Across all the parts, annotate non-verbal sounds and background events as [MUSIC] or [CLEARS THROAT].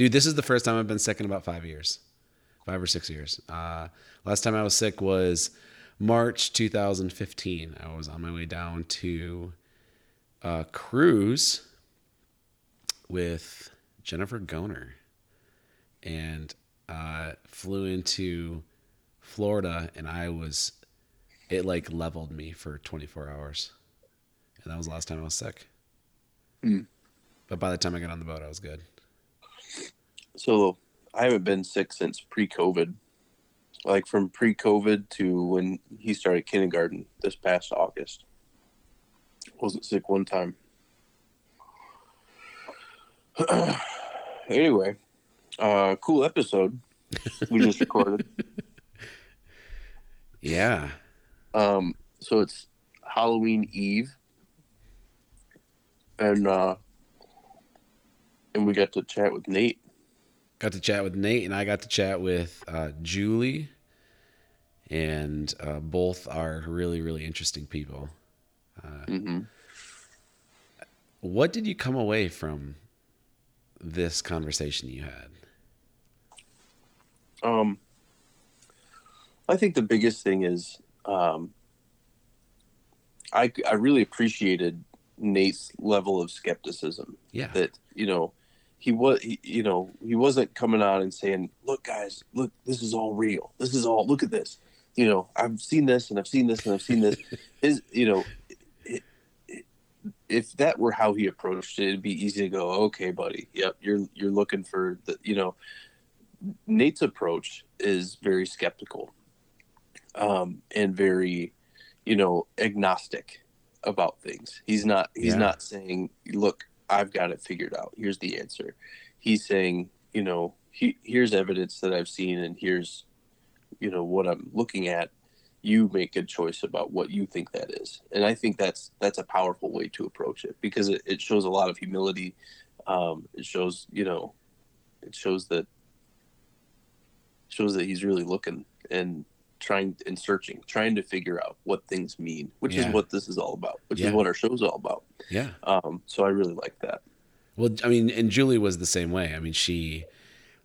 Dude, this is the first time I've been sick in about five years, five or six years. Uh, last time I was sick was March 2015. I was on my way down to a cruise with Jennifer Goner and uh, flew into Florida, and I was, it like leveled me for 24 hours. And that was the last time I was sick. Hmm. But by the time I got on the boat, I was good. So I haven't been sick since pre-COVID. Like from pre-COVID to when he started kindergarten this past August. Wasn't sick one time. [CLEARS THROAT] anyway, uh, cool episode we just [LAUGHS] recorded. Yeah. Um, so it's Halloween Eve, and uh, and we got to chat with Nate. Got to chat with Nate and I got to chat with uh, Julie, and uh, both are really, really interesting people. Mm-hmm. What did you come away from this conversation you had? Um, I think the biggest thing is um, I I really appreciated Nate's level of skepticism. Yeah. That you know he was he, you know he wasn't coming out and saying, "Look, guys, look, this is all real. This is all. Look at this. You know, I've seen this and I've seen this and I've seen this." [LAUGHS] His you know. it- it- If that were how he approached it, it'd be easy to go, okay, buddy. Yep, you're you're looking for the, you know, Nate's approach is very skeptical um, and very, you know, agnostic about things. He's not he's Yeah. not saying, "Look, I've got it figured out. Here's the answer." He's saying, you know, he, here's evidence that I've seen, and here's, you know, what I'm looking at. You make a choice about what you think that is, and I think that's that's a powerful way to approach it because it, it shows a lot of humility. Um, it shows, you know, it shows that shows that he's really looking and trying and searching, trying to figure out what things mean, which Yeah. is what this is all about, which Yeah. is what our show's all about. Yeah. Um, so I really like that. Well, I mean, and Julie was the same way. I mean, she,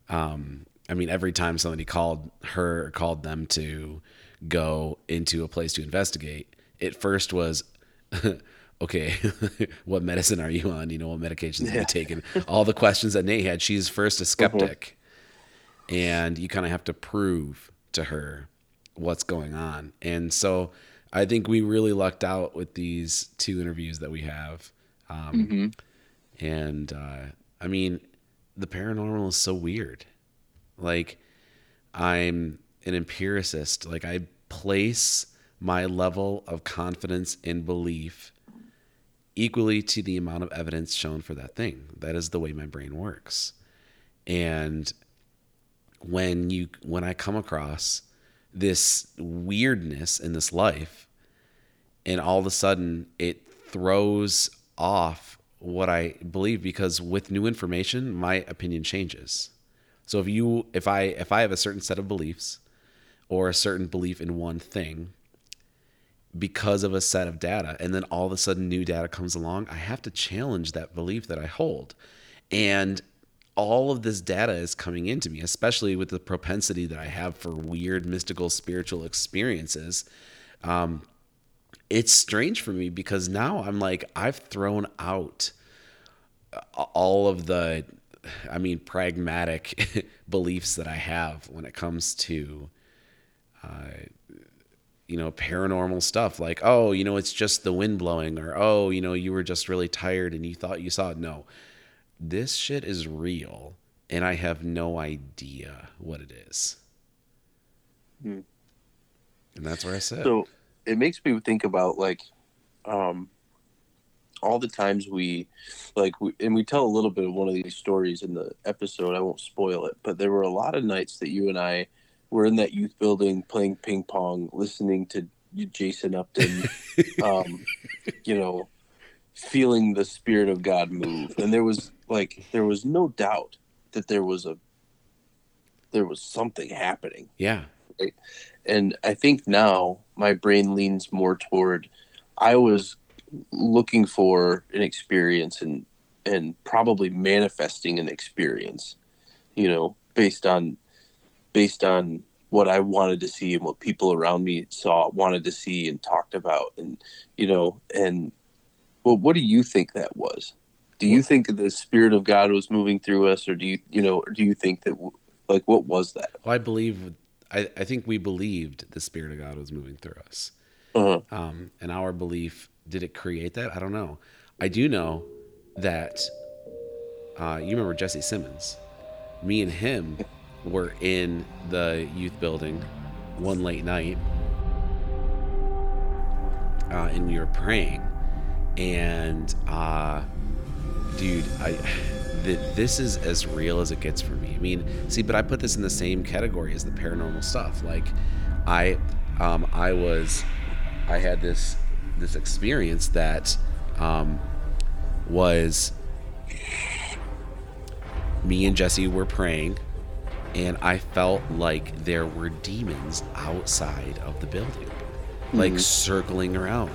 um, I mean, every time somebody called her, called them to go into a place to investigate, it first was, [LAUGHS] okay, [LAUGHS] what medicine are you on? You know, what medications have Yeah. you taken? All the questions that Nate had. She's first a skeptic, and you kind of have to prove to her what's going on. And so, I think we really lucked out with these two interviews that we have. Um, and uh, I mean, the paranormal is so weird. Like, I'm an empiricist. Like, I place my level of confidence and belief equally to the amount of evidence shown for that thing. That is the way my brain works. And when you when I come across this weirdness in this life, and all of a sudden it throws off what I believe because with new information, my opinion changes. So if you if I if I have a certain set of beliefs or a certain belief in one thing because of a set of data and then all of a sudden new data comes along, I have to challenge that belief that I hold. And all of this data is coming into me, especially with the propensity that I have for weird mystical spiritual experiences. Um, it's strange for me because now I'm like I've thrown out all of the I mean pragmatic [LAUGHS] beliefs that I have when it comes to uh, you know paranormal stuff like oh you know it's just the wind blowing or oh you know you were just really tired and you thought you saw it no this shit is real and I have no idea what it is Hmm. and that's where I sit So it makes me think about like um, all the times we like we, and we tell a little bit of one of these stories in the episode i won't spoil it but there were a lot of nights that you and i were in that youth building playing ping pong listening to jason upton [LAUGHS] um, you know feeling the spirit of god move. And there was like there was no doubt that there was a there was something happening. Yeah. and I think now my brain leans more toward I was looking for an experience and and probably manifesting an experience, you know, based on based on what I wanted to see and what people around me saw, wanted to see and talked about and you know, and well what do you think that was? Do you think the spirit of God was moving through us or do you you know, or do you think that like what was that? Well, I believe, I, I think we believed the Spirit of God was moving through us. Uh-huh. Um, and our belief, did it create that? I don't know. I do know that, uh, you remember Jesse Simmons. Me and him were in the youth building one late night, uh, and we were praying. And, uh, dude, I [LAUGHS] th- this is as real as it gets for me. I mean, see, but I put this in the same category as the paranormal stuff. Like, I, um, I was, I had this this experience that um, was me and Jesse were praying, and I felt like there were demons outside of the building, like circling around.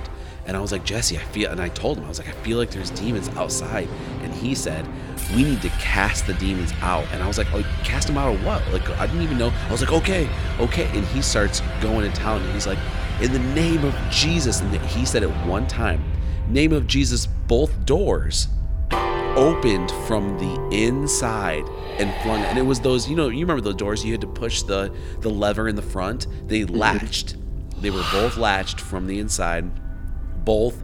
And I was like, Jesse, I feel, and I told him, I was like, I feel like there's demons outside. And he said, we need to cast the demons out. And I was like, oh, cast them out of what? Like, I didn't even know. I was like, okay, okay. And he starts going to town and he's like, in the name of Jesus. And he said it one time, name of Jesus, both doors opened from the inside and flung and it was those you know you remember the doors you had to push the the lever in the front they mm-hmm. latched they were both latched from the inside both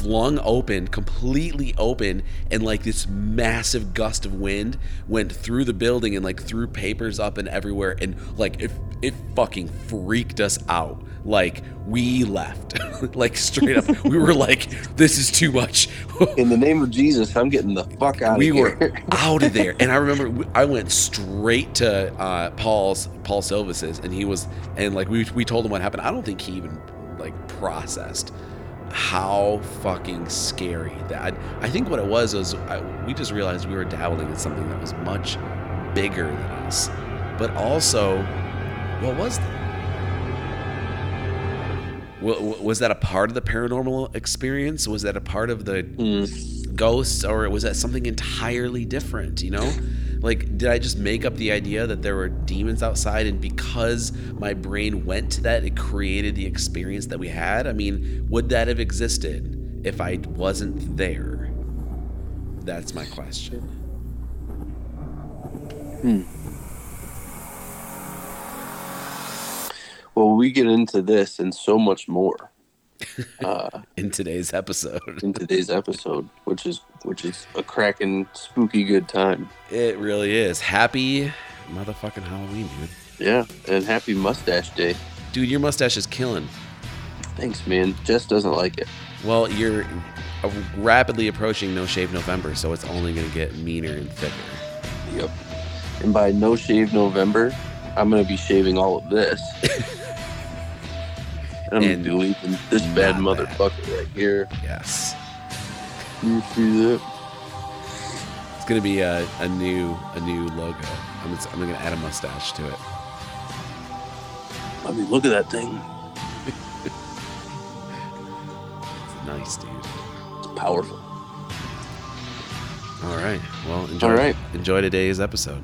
flung open completely open and like this massive gust of wind went through the building and like threw papers up and everywhere. And like it, it fucking freaked us out. Like we left. [LAUGHS] Like straight up. We were like this is too much. [LAUGHS] In the name of Jesus, I'm getting the fuck out we were [LAUGHS] out of there. And i remember i went straight to uh, paul's paul silvas's and he was and like we, we told him what happened. I don't think he even like processed how fucking scary that i think what it was was I, we just realized we were dabbling in something that was much bigger than us. But also what was that? Wa- wa- was that a part of the paranormal experience? Was that a part of the Mm. ghosts? Or was that something entirely different you know like did i just make up the idea that there were demons outside and because my brain went to that it created the experience that we had? I mean would that have existed if i wasn't there? That's my question. Hmm. Well, we get into this and so much more [LAUGHS] uh, in today's episode in today's episode, which is which is a cracking, spooky good time. it really is happy motherfucking halloween dude Yeah, and happy mustache day. dude your mustache is killing Thanks, man. Jess doesn't like it. well you're rapidly approaching no shave november so it's only going to get meaner and thicker Yep. And by no shave November, I'm gonna be shaving all of this. [LAUGHS] and I'm And leaving this bad not bad. motherfucker right here. yes You see that? It's gonna be a, a new a new logo. I'm just, I'm gonna add a mustache to it. I mean, look at that thing. It's nice, dude. It's powerful. All right. Well, enjoy. All right. Enjoy today's episode.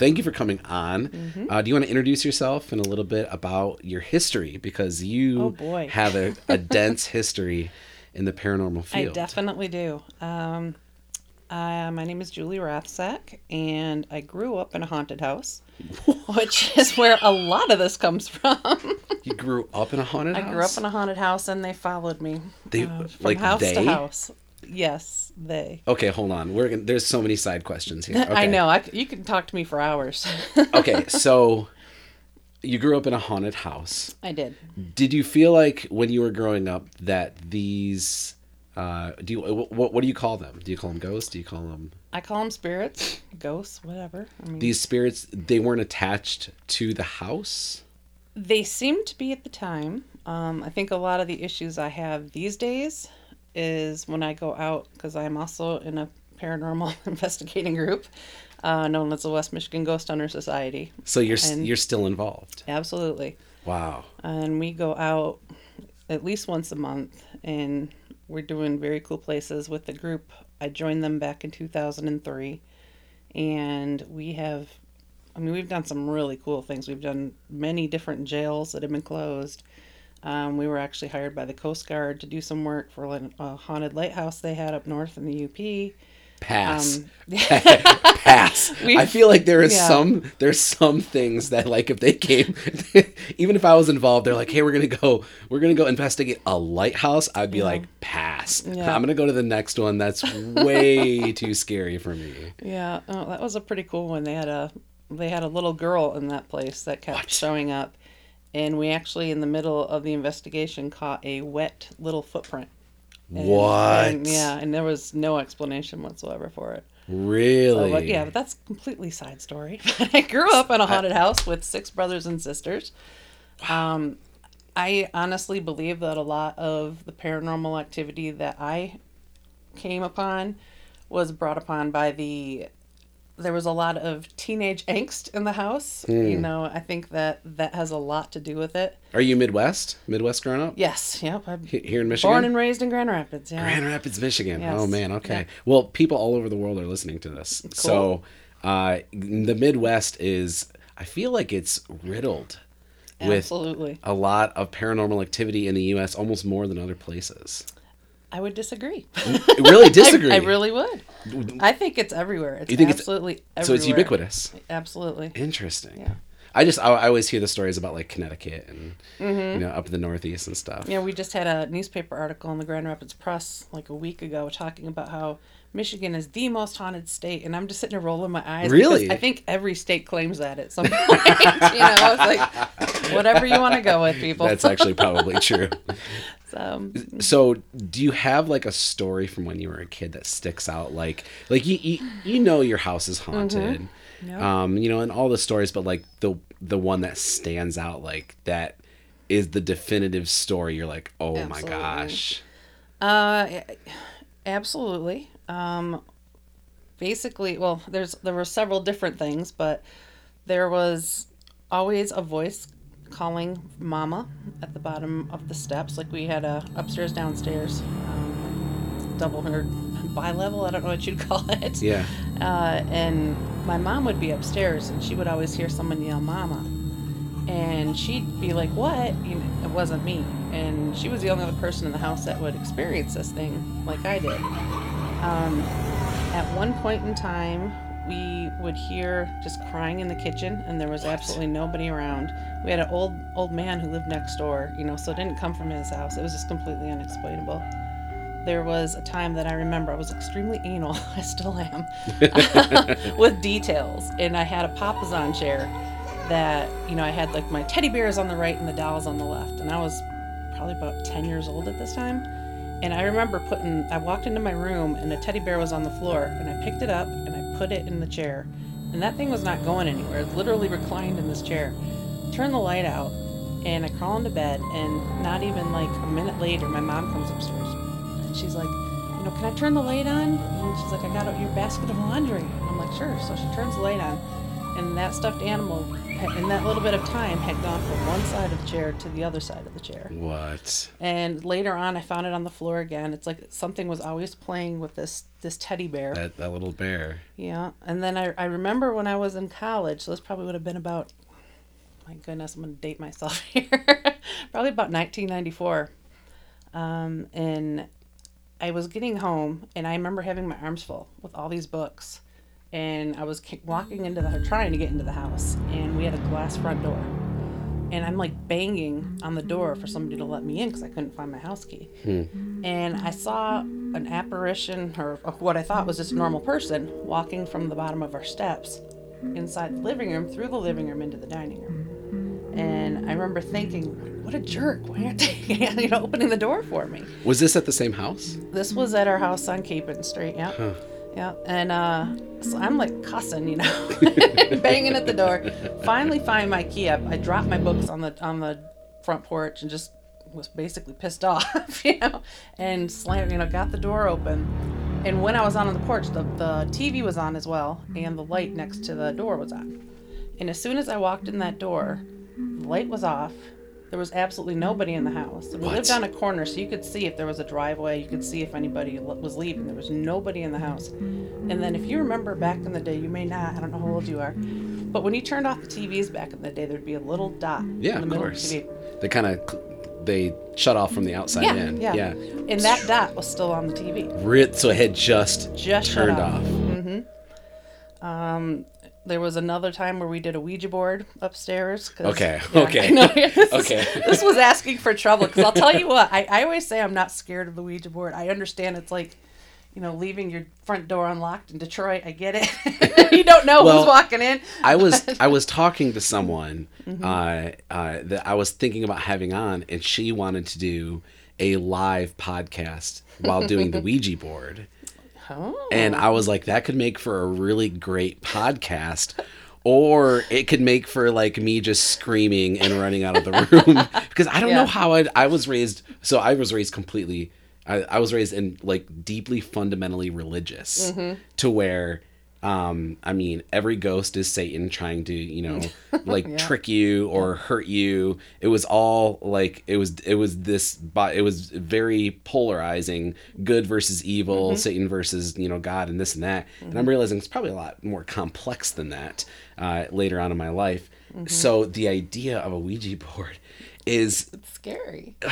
Thank you for coming on. Mm-hmm. Uh, do you want to introduce yourself and a little bit about your history because you Oh, have a, a [LAUGHS] dense history in the paranormal field. I definitely do. Um, uh, my name is Julie Rathsack, and I grew up in a haunted house, [LAUGHS] which is where a lot of this comes from. you grew up in a haunted I house. I grew up in a haunted house, and they followed me They- uh, from like house they? to house. Yes, they. Okay, hold on. We're gonna, there's so many side questions here. [LAUGHS] I know. I, you can talk to me for hours. [LAUGHS] okay, so you grew up in a haunted house. I did. Did you feel like when you were growing up that these uh, do you what, what do you call them? Do you call them ghosts? Do you call them I call them spirits, ghosts, whatever. I mean, these spirits? They weren't attached to the house. They seemed to be at the time. Um, I think a lot of the issues I have these days is when I go out because I'm also in a paranormal [LAUGHS] investigating group uh, known as the West Michigan Ghost Hunter Society. So you're And- you're still involved. Absolutely. Wow. And we go out at least once a month and we're doing very cool places with the group. I joined them back in 2003 and we have I mean we've done some really cool things. We've done many different jails that have been closed. Um, we were actually hired by the Coast Guard to do some work for a haunted lighthouse they had up north in the UP. Pass. Um, [LAUGHS] [LAUGHS] Pass. We've- I feel like there is yeah. some there's some things that like if they came [LAUGHS] even if I was involved, they're like, hey, we're gonna go we're gonna go investigate a lighthouse. I'd be like, pass. Yeah. I'm gonna go to the next one. That's way too scary for me. Yeah, oh, that was a pretty cool one. They had a they had a little girl in that place that kept What? showing up, and we actually in the middle of the investigation caught a wet little footprint. And- what? and, yeah, and there was no explanation whatsoever for it. Really? So, but yeah, but that's completely side story. [LAUGHS] I grew up in a haunted house with six brothers and sisters. Um, I honestly believe that a lot of the paranormal activity that I came upon was brought upon by the. There was a lot of teenage angst in the house. You Hmm. know, I think that that has a lot to do with it. Are you Midwest? Midwest growing up? Yes, yep. I'm Here in Michigan? born and raised in Grand Rapids. Yeah. Grand Rapids, Michigan. Yes. Oh man, okay. Yeah. Well, people all over the world are listening to this. So, uh, the Midwest is I feel like it's riddled with Absolutely. a lot of paranormal activity in the US almost more than other places. I would disagree. really [LAUGHS] disagree. I, really would. I think it's everywhere. It's You think it's- absolutely everywhere. so it's ubiquitous. Absolutely. Interesting. Yeah. I just I, I always hear the stories about like Connecticut and you know up in the Northeast and stuff. Mm-hmm. Yeah, we just had a newspaper article in the Grand Rapids Press like a week ago talking about how Michigan is the most haunted state, and I'm just sitting there rolling my eyes. Really? I think every state claims that at some [LAUGHS] point. you know, it's like whatever you want to go with, people. That's actually probably [LAUGHS] true. so, So, do you have like a story from when you were a kid that sticks out? Like, like you you, you know your house is haunted, Yep. um, you know, and all the stories, but like the the one that stands out, like that is the definitive story. You're like, oh my gosh, Uh, absolutely. Um, basically, well, there's there were several different things, but there was always a voice calling "Mama" at the bottom of the steps. Like we had a upstairs, downstairs, um, double or bi-level. I don't know what you'd [LAUGHS] call it. yeah, Uh, and my mom would be upstairs, and she would always hear someone yell "Mama," and she'd be like, "What?" You know, it wasn't me, and she was the only other person in the house that would experience this thing like I did. Um, at one point in time, we would hear just crying in the kitchen, and there was absolutely nobody around. We had an old old man who lived next door, you know, so it didn't come from his house. It was just completely unexplainable. There was a time that I remember I was extremely anal. [LAUGHS] I still am [LAUGHS] with details, and I had a papasan chair that you know I had like my teddy bears on the right and the dolls on the left, and I was probably about ten years old at this time. And I remember putting, I walked into my room and a teddy bear was on the floor, and I picked it up and I put it in the chair. And that thing was not going anywhere. It literally reclined in this chair. Turn the light out, and I crawl into bed, and not even like a minute later, my mom comes upstairs. And she's like, you know, can I turn the light on? And she's like, I got your basket of laundry. I'm like, sure. So she turns the light on, and that stuffed animal, in that little bit of time, had gone from one side of the chair to the other side of the chair. what? And later on, I found it on the floor again. It's like something was always playing with this this teddy bear. That that little bear. Yeah. And then I, I remember when I was in college, so this probably would have been about, my goodness, I'm going to date myself [LAUGHS] here. probably about 1994. Um, and I was getting home, and I remember having my arms full with all these books, and I was walking into the trying to get into the house, and we had a glass front door, and I'm like banging on the door for somebody to let me in because I couldn't find my house key, hmm. and I saw an apparition or what I thought was just a normal person walking from the bottom of our steps inside the living room through the living room into the dining room. And I remember thinking, what a jerk. Why aren't they [LAUGHS] you know, opening the door for me? Was this at the same house? This was at our house on Capon Street. Yeah. Yeah. And uh, so I'm like cussing, you know, [LAUGHS] banging at the door. Finally find my key. I, I dropped my books on the on the front porch and just was basically pissed [LAUGHS] off, you know, and slammed, you know, got the door open. And when I was on the porch, the, the TV was on as well, and the light next to the door was on. And as soon as I walked in that door, the light was off. There was absolutely nobody in the house. We What? lived on a corner, so you could see if there was a driveway. You could see if anybody was leaving. There was nobody in the house. And then, if you remember back in the day, you may not. I don't know how old you are, but when you turned off the TVs back in the day, there'd be a little dot. Yeah, in the of middle course. Of the TV. They kind of they shut off from the outside Yeah, in. yeah, Yeah. And that dot was still on the TV. Ri- So it had just, Just turned off. off. Mm-hmm. Um, There was another time where we did a Ouija board upstairs. Okay, [LAUGHS] Yeah, okay, know, [LAUGHS] this is- okay. this was asking for trouble because I'll tell you what. I, I always say I'm not scared of the Ouija board. I understand it's like, you know, leaving your front door unlocked in Detroit. I get it. [LAUGHS] you don't know Well, who's walking in. I was I was talking to someone Mm-hmm. uh, uh, that I was thinking about having on, and she wanted to do a live podcast while doing the Ouija board. Oh. And I was like, that could make for a really great podcast. Or it could make for like me just screaming and running out of the room [LAUGHS] because I don't Yeah. know how I I was raised. So I was raised completely. I, I was raised in like deeply fundamentally religious Mm-hmm. to where, um, I mean, every ghost is Satan trying to you know [LAUGHS] like trick you or hurt you. It was all like it was it was this but it was very polarizing, good versus evil, Satan versus you know God and this and that. And I'm realizing it's probably a lot more complex than that uh, later on in my life. So the idea of a Ouija board is It's scary. [LAUGHS]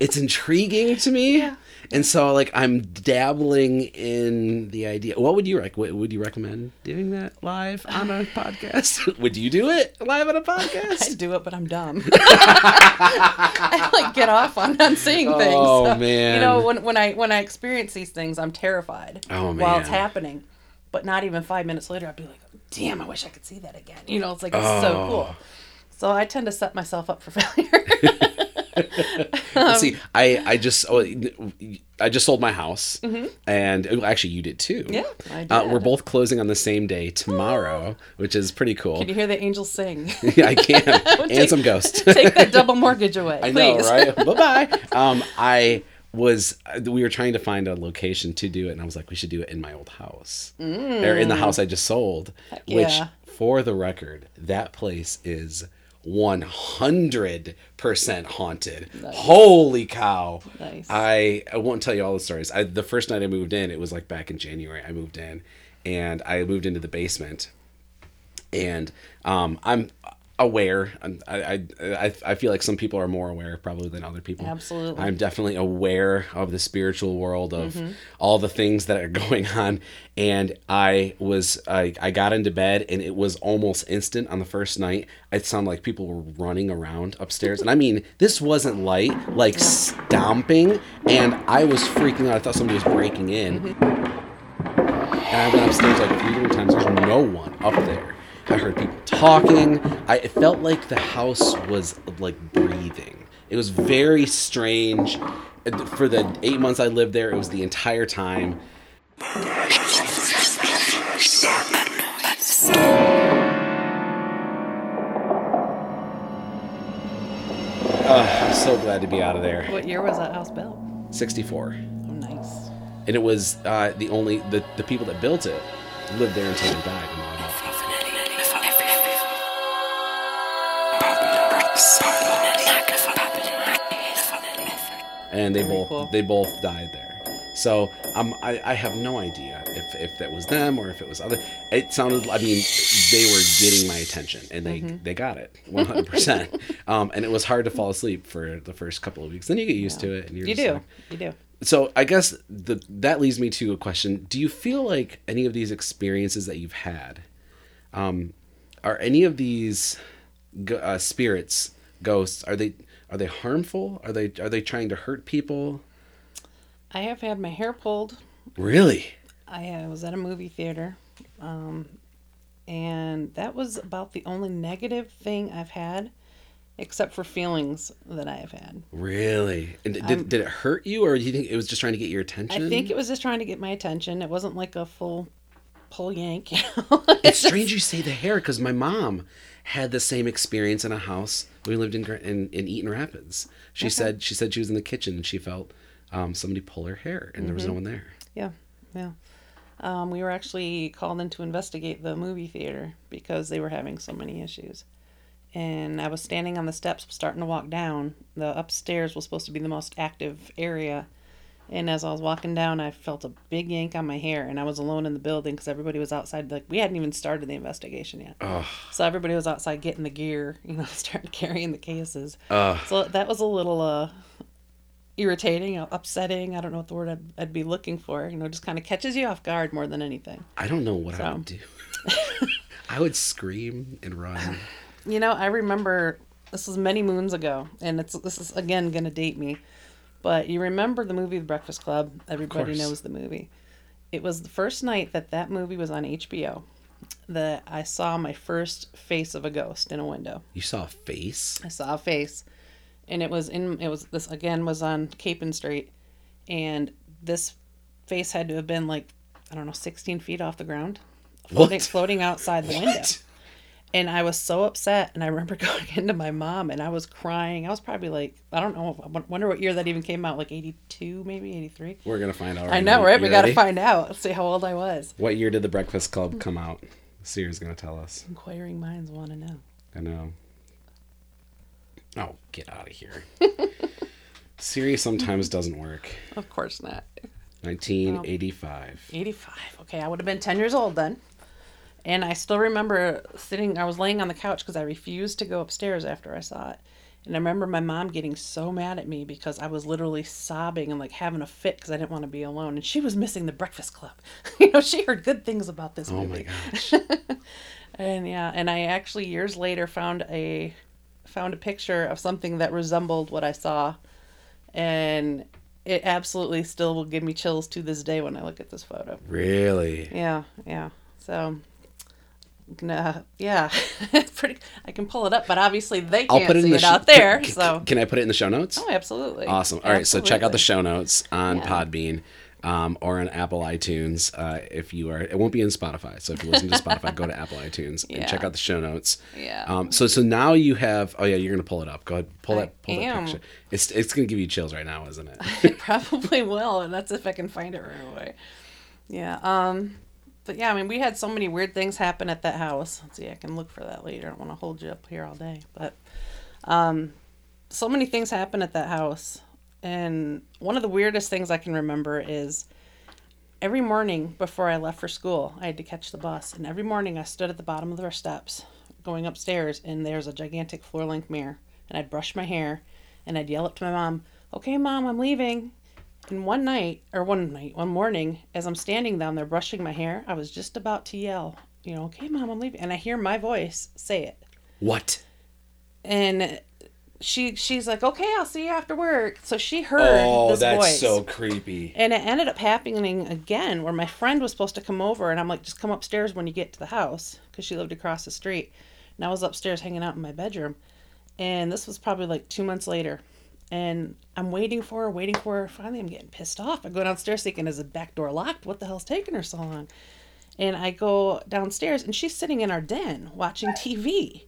it's intriguing to me. [LAUGHS] And so like I'm dabbling in the idea. What would you like? Would you recommend doing that live on a podcast? [LAUGHS] would you do it live on a [LAUGHS] podcast? do it, but I'm dumb. [LAUGHS] I like get off on, on seeing oh, things. Oh, So, man. You know, when, when I when I experience these things, I'm terrified Oh, while it's happening. But not even five minutes later, I'd be like, "Damn, I wish I could see that again." You know, it's like it's so Oh. cool. So I tend to set myself up for failure. See, I I just oh, I just sold my house, and oh, actually you did too. Mm-hmm. Yeah, I Uh, we're both closing on the same day tomorrow, which is pretty cool. Can you hear the angels sing? [LAUGHS] yeah, I can, [LAUGHS] and some ghosts. [LAUGHS] Take that double mortgage away, I please. know, right? bye bye. Um, I was we were trying to find a location to do it, and I was like, we should do it in my old house, or in the house I just sold. Which, for the record, that place is. 100% haunted. Holy cow. Nice. I, I won't tell you all the stories. I, the first night I moved in, it was like back in January. I moved in and I moved into the basement and um, I'm aware. I, I I feel like some people are more aware probably than other people. Absolutely. I'm definitely aware of the spiritual world of Mm-hmm. all the things that are [LAUGHS] going on, and I was I, I got into bed and it was almost instant on the first night. It sounded like people were running around upstairs, and I mean this wasn't light, like stomping, and I was freaking out. I thought somebody was breaking in. Mm-hmm. And I went upstairs like three different times. There's no one up there. I heard people talking. I it felt like the house was like breathing. It was very strange. For the eight months I lived there, it was the entire time. Uh, I'm so glad to be out of there. What year was that house built? 64. Oh, nice. and it was uh, the only the, the people that built it lived there until they died. And all that. And they Very both cool. they both died there. So um, I, I have no idea if, if that was them or if it was other. It sounded. I mean, they were getting my attention, and they Mm-hmm. they got it one hundred percent. [LAUGHS] Um, and it was hard to fall asleep for the first couple of weeks. Then you get used to it, and you're You just do. like, You do. so I guess the that leads me to a question: Do you feel like any of these experiences that you've had, um, are any of these uh, spirits, ghosts, are they are they harmful? Are they are they trying to hurt people? I have had my hair pulled. Really? I uh, was at a movie theater, um, and that was about the only negative thing I've had, except for feelings that I have had. Really? And did, did it hurt you, or do you think it was just trying to get your attention? I think it was just trying to get my attention. It wasn't like a full pull yank. You [LAUGHS] know? It's strange you say the hair because my mom had the same experience in a house. We lived in in, in Eaton Rapids. She said she said she was in the kitchen and she felt um, somebody pull her hair and there was no Mm-hmm. one there. Yeah, yeah. Um, we were actually called in to investigate the movie theater because they were having so many issues. And I was standing on the steps, starting to walk down. The upstairs was supposed to be the most active area. And as I was walking down, I felt a big yank on my hair, and I was alone in the building because everybody was outside. Like we hadn't even started the investigation yet, Oh, so everybody was outside getting the gear, [LAUGHS] you know, starting carrying the cases. uh, So that was a little uh, irritating, uh, upsetting. I don't know what the word I'd, I'd be looking for. You know, just kind of catches you off guard more than anything. I don't know what I would do. [LAUGHS] I would scream and run. You know, I remember this was many moons ago, and it's this is again gonna date me, but you remember the movie The Breakfast Club? Everybody knows the movie. It was the first night that that movie was on HBO that I saw my first face of a ghost in a window. You saw a face? I saw a face, and it was in it was this again was on Capon Street, and this face had to have been like I don't know sixteen feet off the ground, floating, What? floating outside the window. And I was so upset, and I remember [LAUGHS] going into my mom, and I was crying. I was probably like I don't know. I wonder what year that even came out, like eighty two, maybe eighty three. We're gonna find out. I know, now. right? You We got to find out. Let's see how old I was. What year did the Breakfast Club come out? Siri's gonna tell us. Inquiring minds want to know. I know. Oh, get out of here. [LAUGHS] Siri sometimes doesn't work. Of course not. 1985. 85. Okay, I would have been 10 years old then. And I still remember sitting, I was laying on the couch because I refused to go upstairs after I saw it. And I remember my mom getting so mad at me because I was literally sobbing and like having a fit because I didn't want to be alone. And she was missing the Breakfast Club. [LAUGHS] you know, she heard good things about this Oh movie. Oh my gosh. [LAUGHS] And yeah, and I actually years later found a found a picture of something that resembled what I saw, and it absolutely still will give me chills to this day when I look at this photo. Really? Yeah, yeah. So, nah, yeah, [LAUGHS] it's pretty. I can pull it up, but obviously they can I'll can't put it see in the it sh- out there. Can, so, can I put it in the show notes? oh, absolutely. Awesome. All right, so check out the show notes on Yeah. Podbean um, or on Apple iTunes. Uh, if you are, it won't be in Spotify. So if you listen to Spotify, go to Apple iTunes and check out the show notes. Yeah. Um, so so now you have. Oh yeah, you're gonna pull it up. Go ahead, pull I that. Pull that picture. It's it's gonna give you chills right now, isn't it? It [LAUGHS] probably will, and that's if I can find it right away. Yeah. Um. But yeah, I mean, we had so many weird things happen at that house. Let's see, I can look for that later. I don't want to hold you up here all day, but um, so many things happen at that house, and one of the weirdest things I can remember is every morning before I left for school, I had to catch the bus, and every morning I stood at the bottom of their steps, going upstairs, and there's a gigantic floor-length mirror, and I'd brush my hair, and I'd yell up to my mom, "Okay, mom, I'm leaving." And one night, or one night, one morning, as I'm standing down there brushing my hair, I was just about to yell, you know, "Okay, mom, I'm leaving," and I hear my voice say it, what? and she she's like, "Okay, I'll see you after work." So she heard Oh, this that's voice. so creepy. And it ended up happening again where my friend was supposed to come over, and I'm like, just come upstairs when you get to the house because she lived across the street. And I was upstairs hanging out in my bedroom. And this was probably like two months later. And I'm waiting for her, waiting for her. Finally, I'm getting pissed off. I go downstairs thinking, is the back door locked? What the hell's taking her so long? And I go downstairs, and she's sitting in our den watching TV.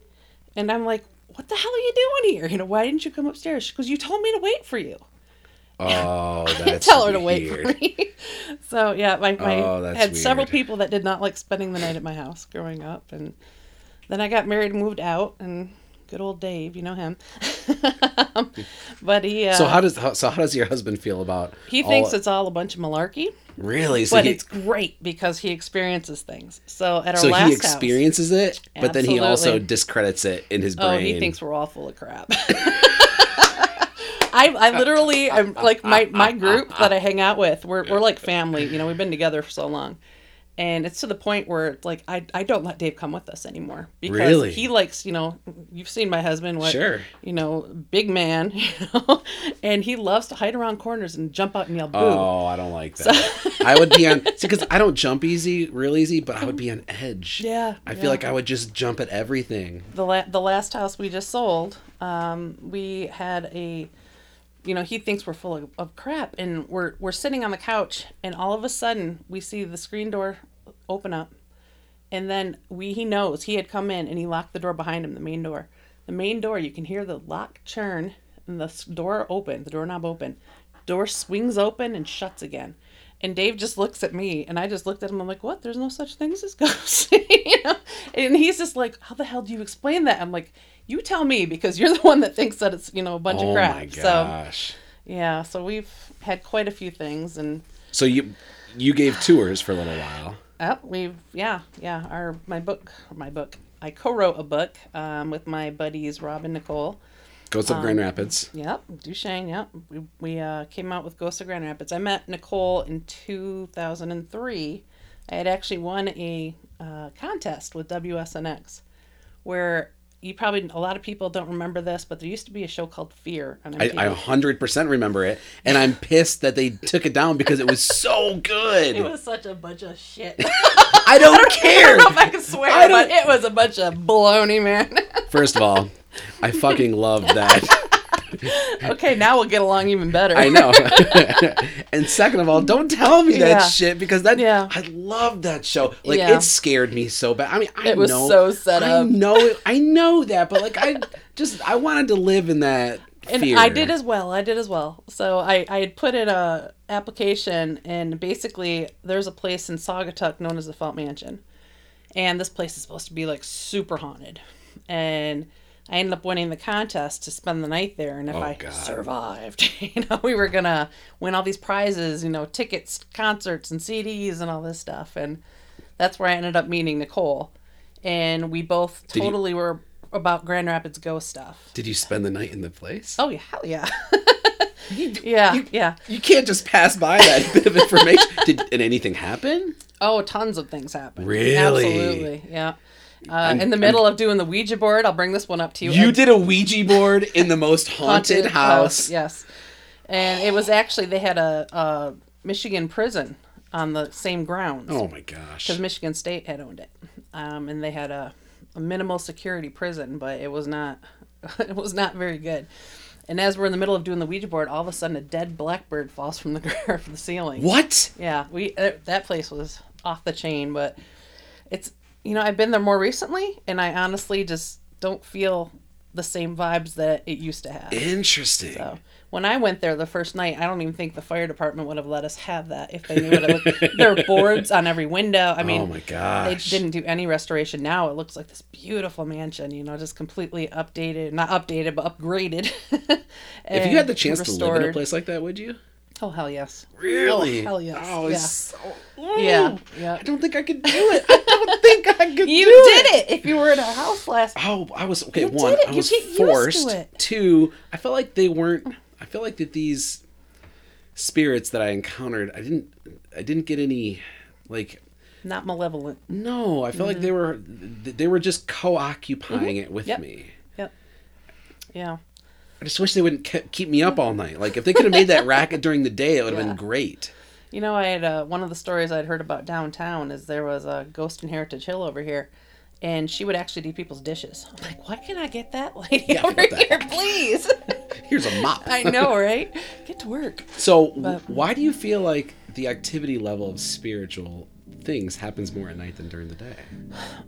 And I'm like, what the hell are you doing here? You know, why didn't you come upstairs? Because you told me to wait for you. Oh, [LAUGHS] that's tell her to wait for me. [LAUGHS] so yeah, my, my Oh, had several weird. people people that did not like spending the night at my house growing up, and then I got married and moved out, and good old Dave, you know him. [LAUGHS] but he uh, So how does how, so how does your husband feel about? he all- thinks it's all a bunch of malarkey, really. So but he, it's great because he experiences things. So at our so last he experiences it, but then he also discredits it in his house, brain. oh, he thinks we're all full of crap. [LAUGHS] I, I literally, I'm like my, my group that I hang out with, we're, we're like family. You know, we've been together for so long. And it's to the point where it's like I, I don't let Dave come with us anymore because Really? he likes you know you've seen my husband what Sure. you know big man [LAUGHS] you know and he loves to hide around corners and jump out and yell boo Oh, I don't like that. [LAUGHS] I would be on see because I don't jump easy, real easy, but I would be on edge. Yeah, I feel like I would just jump at everything. the la- the last house we just sold, um, we had a, you know, he thinks we're full of, of crap, and we're we're sitting on the couch, and all of a sudden we see the screen door open up, and then we he knows he had come in and he locked the door behind him, the main door, the main door. You can hear the lock churn and the door open, the doorknob open, door swings open and shuts again. And Dave just looks at me, and I just looked at him. I'm like, "What? There's no such things as ghosts." [LAUGHS] you know? And he's just like, "How the hell do you explain that?" I'm like, "You tell me, because you're the one that thinks that it's you know a bunch oh of crap." my So yeah, so we've had quite a few things, and So you you gave tours for a little while. Oh, we've yeah yeah our my book my book I co-wrote a book um, with my buddies Rob and Nicole. Ghosts of Grand Rapids. Yep, DuShane. Yep, we we uh, came out with Ghost of Grand Rapids. I met Nicole in two thousand and three. I had actually won a uh, contest with WSNX, where you probably a lot of people don't remember this, but there used to be a show called Fear on I, MTV. I 100% remember it, and I'm [LAUGHS] pissed that they took it down because it was so good. it was such a bunch of shit. [LAUGHS] [LAUGHS] I don't I care. don't know if I can swear, I but don't- it was a bunch of baloney, man. First of all, I fucking love that. [LAUGHS] okay, now we'll get along even better. I know. [LAUGHS] [LAUGHS] and second of all, don't tell me that Yeah. shit because that Yeah. I love that show. Like Yeah. it scared me so bad. I mean, I It was know, so set up. I know, I know that, but like I just I wanted to live in that. and fear. I did as well. I did as well. So I, I had put in a application, and basically there's a place in Saugatuck known as the Felt Mansion, and this place is supposed to be like super haunted, and I ended up winning the contest to spend the night there, and if Oh, I God. survived, [LAUGHS] you know, we were gonna win all these prizes, you know, tickets, concerts, and CDs, and all this stuff, and that's where I ended up meeting Nicole, and we both you- totally were about Grand Rapids ghost stuff. Did you spend the night in the place? Oh yeah, hell yeah. [LAUGHS] yeah, yeah. You can't just pass by that bit of information. Did and anything happen? Oh, tons of things happened. Really? Absolutely. Yeah. Uh, in the middle of doing the Ouija board, I'll bring this one up to you. You I- did a Ouija board in the most [LAUGHS] haunted, house. Yes. And it was actually they had a, a Michigan prison on the same grounds Oh my gosh. because Michigan State had owned it, um, and they had a, a minimal security prison, but it was not [LAUGHS] it was not very good. And as we're in the middle of doing the Ouija board, all of a sudden a dead blackbird falls from the [LAUGHS] from the ceiling. What? Yeah, we uh, that place was off the chain, but it's you know I've been there more recently, and I honestly just don't feel the same vibes that it used to have. Interesting. So when I went there the first night, I don't even think the fire department would have let us have that if they knew what it looked. there were boards on every window. I oh mean, oh my they gosh. didn't do any restoration. Now it looks like this beautiful mansion, you know, just completely updated, not updated, but upgraded. [LAUGHS] If you had the chance to live in a place like that, would you? Oh hell yes, Really? Oh, hell yes. Oh, Yeah. it's so, yeah, yeah. I don't think I could do it. I don't [LAUGHS] think I could You did it. If you were in a house last, Oh, I was okay. You one, it. I was get used to forced. it. Two, I felt like they weren't. I feel like that these spirits that I encountered, I didn't. I didn't get any, like. not malevolent. No, I felt like they were. They were just co-occupying it with Mm-hmm. Yep. me. Yep. Yeah. I just wish they wouldn't ke- keep me up all night. Like if they could have made that racket [LAUGHS] during the day, it would have Yeah. been great. You know, I had uh, one of the stories I'd heard about downtown is there was a ghost in Heritage Hill over here, and she would actually do people's dishes. I'm like, why can't I get that lady Yeah, over here, please? [LAUGHS] Here's a mop. [LAUGHS] I know, right? Get to work. So, But- why do you feel like the activity level of spiritual things happens more at night than during the day?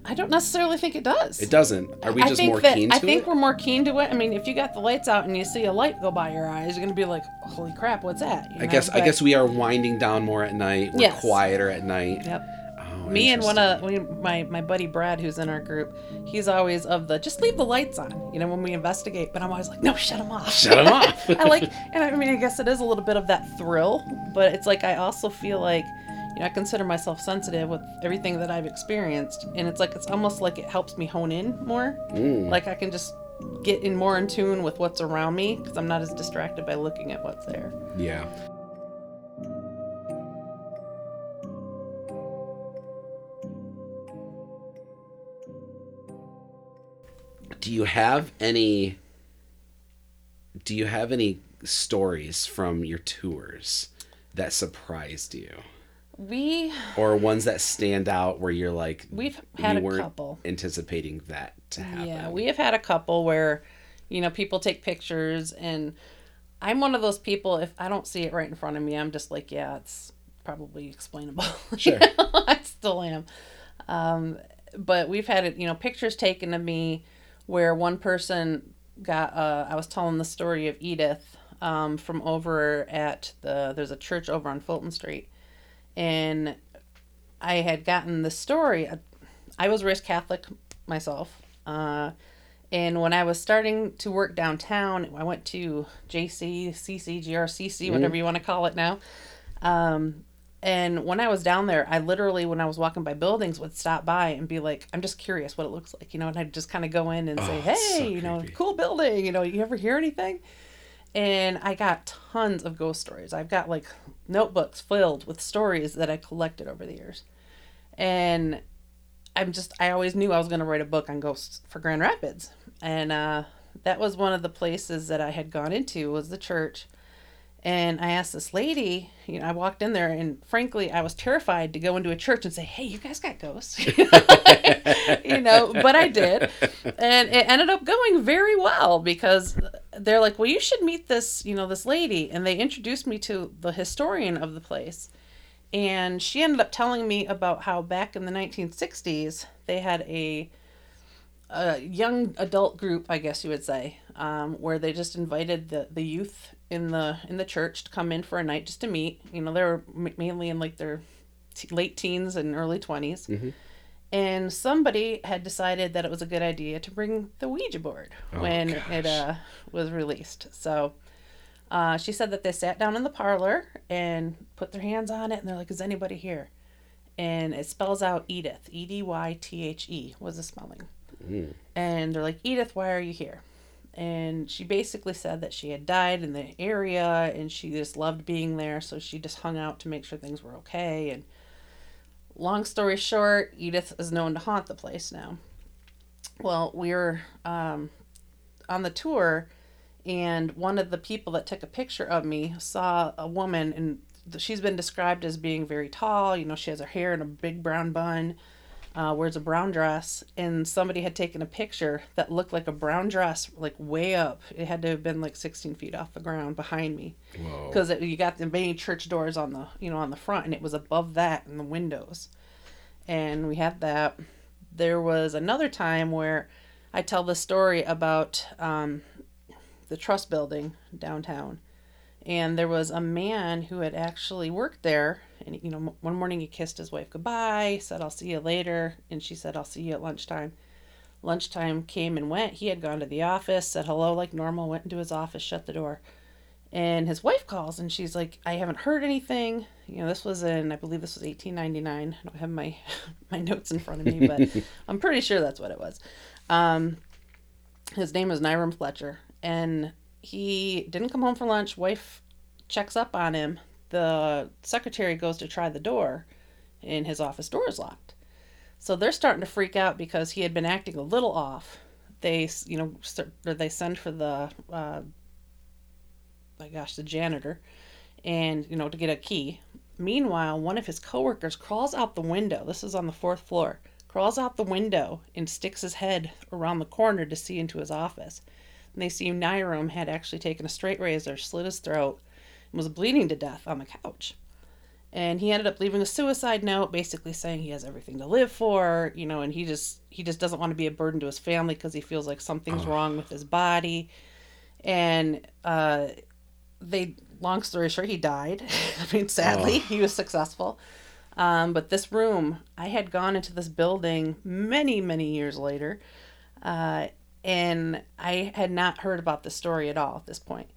I don't necessarily think it does. It doesn't. Are we I just more that keen to I think it? we're more keen to it. I mean, if you got the lights out and you see a light go by your eyes, you're gonna be like, "Holy crap, what's that?" You I know? guess I guess we are winding down more at night. We're Yes. quieter at night. Yep. Oh, Me and one of we, my my buddy Brad, who's in our group, he's always of the just leave the lights on, you know, when we investigate. But I'm always like, no, shut them off. Shut them [LAUGHS] off. I like, and I mean, I guess it is a little bit of that thrill, but it's like I also feel like, you know, I consider myself sensitive with everything that I've experienced, and it's like it's almost like it helps me hone in more. Mm. Like I can just get in more in tune with what's around me because I'm not as distracted by looking at what's there. Yeah. Do you have any do you have any stories from your tours that surprised you? We Or ones that stand out where you're like we've had you a couple. anticipating that to happen. Yeah, we have had a couple where, you know, people take pictures, and I'm one of those people. If I don't see it right in front of me, I'm just like, yeah, it's probably explainable. [LAUGHS] Sure. [LAUGHS] I still am. Um, but we've had it, you know, pictures taken of me where one person got. Uh, I was telling the story of Edith um, from over at the. There's a church over on Fulton Street, and I had gotten the story. I was raised Catholic myself. Uh, and when I was starting to work downtown, I went to JC, CC, GRCC, whatever you want to call it now. Um, and when I was down there, I literally, when I was walking by buildings, would stop by and be like, I'm just curious what it looks like, you know, and I'd just kind of go in and say, Oh, hey, so you know, cool building, you know, you ever hear anything? And I got tons of ghost stories. I've got like notebooks filled with stories that I collected over the years. And I'm just I always knew I was going to write a book on ghosts for Grand Rapids. And uh that was one of the places that I had gone into was the church. And I asked this lady, you know, I walked in there and frankly, I was terrified to go into a church and say, "Hey, you guys got ghosts?" [LAUGHS] you know, but I did. And it ended up going very well because they're like, "Well, you should meet this, you know, this lady." And they introduced me to the historian of the place and she ended up telling me about how back in the 1960s they had a a young adult group, I guess you would say, um, where they just invited the, the youth in the in the church to come in for a night just to meet. You know, they were m- mainly in like their t- late teens and early 20s. And somebody had decided that it was a good idea to bring the Ouija board Oh, when it uh, was released. So uh, she said that they sat down in the parlor and put their hands on it, and they're like, "Is anybody here?" And it spells out Edith, E D Y T H E was the spelling. And they're like, "Edith, why are you here?" And she basically said that she had died in the area, and she just loved being there, so she just hung out to make sure things were okay. And long story short, Edith is known to haunt the place now. Well, we were um, on the tour, and one of the people that took a picture of me saw a woman, and she's been described as being very tall. You know, she has her hair in a big brown bun, uh, wears a brown dress, and somebody had taken a picture that looked like a brown dress, like way up. It had to have been like 16 feet off the ground behind me. Because you got the main church doors on the you know on the front and it was above that in the windows. And we had that. There was another time where i tell the story about um, the trust building downtown and there was a man who had actually worked there and you know one morning he kissed his wife goodbye said i'll see you later and she said i'll see you at lunchtime. Lunchtime came and went. He had gone to the office said hello like normal went into his office shut the door. And his wife calls and she's like i haven't heard anything. You know this was in i believe this was 1899 i don't have my [LAUGHS] my notes in front of me but [LAUGHS] i'm pretty sure that's what it was. Um his name is Nyram Fletcher and he didn't come home for lunch wife checks up on him the secretary goes to try the door and his office door is locked so they're starting to freak out because he had been acting a little off they you know they send for the uh, my gosh, the janitor, and you know to get a key. Meanwhile, one of his coworkers crawls out the window. This is on the fourth floor. Crawls out the window and sticks his head around the corner to see into his office. And they see Nyram had actually taken a straight razor, slit his throat, and was bleeding to death on the couch. And he ended up leaving a suicide note, basically saying he has everything to live for, you know, and he just he just doesn't want to be a burden to his family because he feels like something's wrong with his body. And uh, they long story short he died [LAUGHS] i mean sadly he was successful um, but this room i had gone into this building many many years later uh, and i had not heard about the story at all at this point.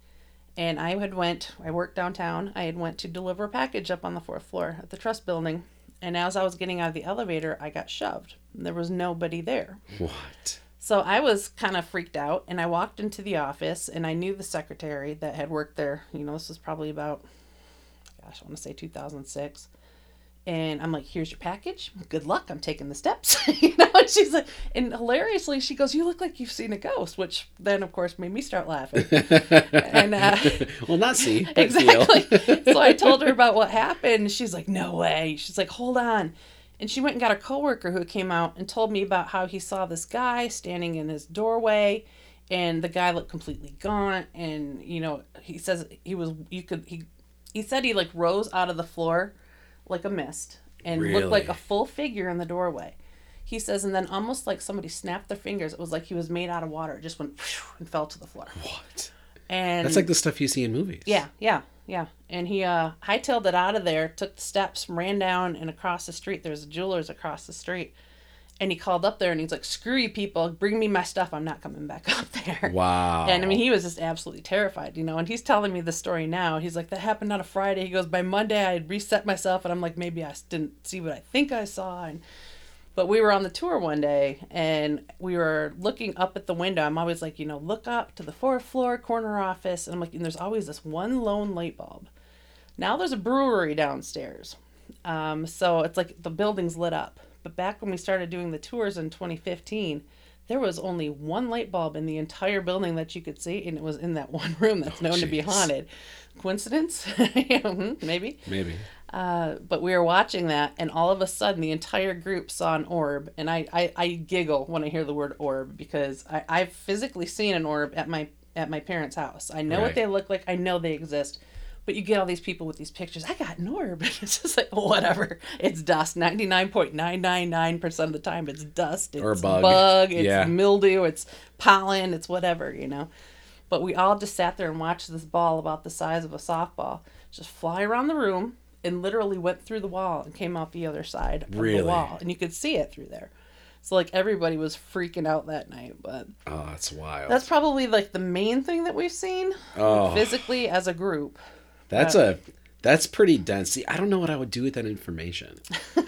and i had went i worked downtown i had went to deliver a package up on the fourth floor at the trust building and as i was getting out of the elevator i got shoved there was nobody there What? So I was kind of freaked out, and I walked into the office, and I knew the secretary that had worked there. You know, this was probably about, gosh, I want to say 2006. And I'm like, here's your package. Good luck. I'm taking the steps. [LAUGHS] you know, and she's like, and hilariously, she goes, You look like you've seen a ghost, which then, of course, made me start laughing. and uh, [LAUGHS] well, not see, exactly. [LAUGHS] so I told her about what happened. She's like, No way. She's like, Hold on. And she went and got a coworker who came out and told me about how he saw this guy standing in his doorway and the guy looked completely gaunt and you know he says he was you could he he said he like rose out of the floor like a mist and looked like a full figure in the doorway he says and then almost like somebody snapped their fingers it was like he was made out of water it just went and fell to the floor What? and That's like the stuff you see in movies. yeah, yeah, yeah. And he uh hightailed it out of there, took the steps, ran down and across the street. There's a jeweler's across the street. And he called up there and he's like, Screw you people, bring me my stuff. I'm not coming back [LAUGHS] up there. Wow. And I mean, he was just absolutely terrified, you know. And he's telling me the story now. He's like, that happened on a Friday. He goes, by Monday, I had reset myself, and I'm like, maybe I didn't see what I think I saw. And but we were on the tour one day, and we were looking up at the window. I'm always like, you know, look up to the fourth floor corner office, and I'm like, and there's always this one lone light bulb. Now there's a brewery downstairs, um, so it's like the building's lit up. But back when we started doing the tours in 2015, there was only one light bulb in the entire building that you could see, and it was in that [LAUGHS] one room that's known to be haunted. Coincidence? Mhm, [LAUGHS] Maybe. Maybe. Uh, but we were watching that, and all of a sudden, the entire group saw an orb. And I, I, I giggle when I hear the word orb because I, I've physically seen an orb at my at my parents' house. I know what they look like. I know they exist. But you get all these people with these pictures. I got NORB. [LAUGHS] orb. It's just like whatever. It's dust. Ninety nine point nine nine nine percent of the time, it's dust. It's Or a bug. It's Yeah. mildew. It's pollen. It's whatever. You know. But we all just sat there and watched this ball about the size of a softball just fly around the room and literally went through the wall and came out the other side of Really? the wall. And you could see it through there. So like everybody was freaking out that night. But Oh, that's wild. that's probably like the main thing that we've seen oh, physically as a group. That's a that's pretty dense. See, I don't know what I would do with that information [LAUGHS]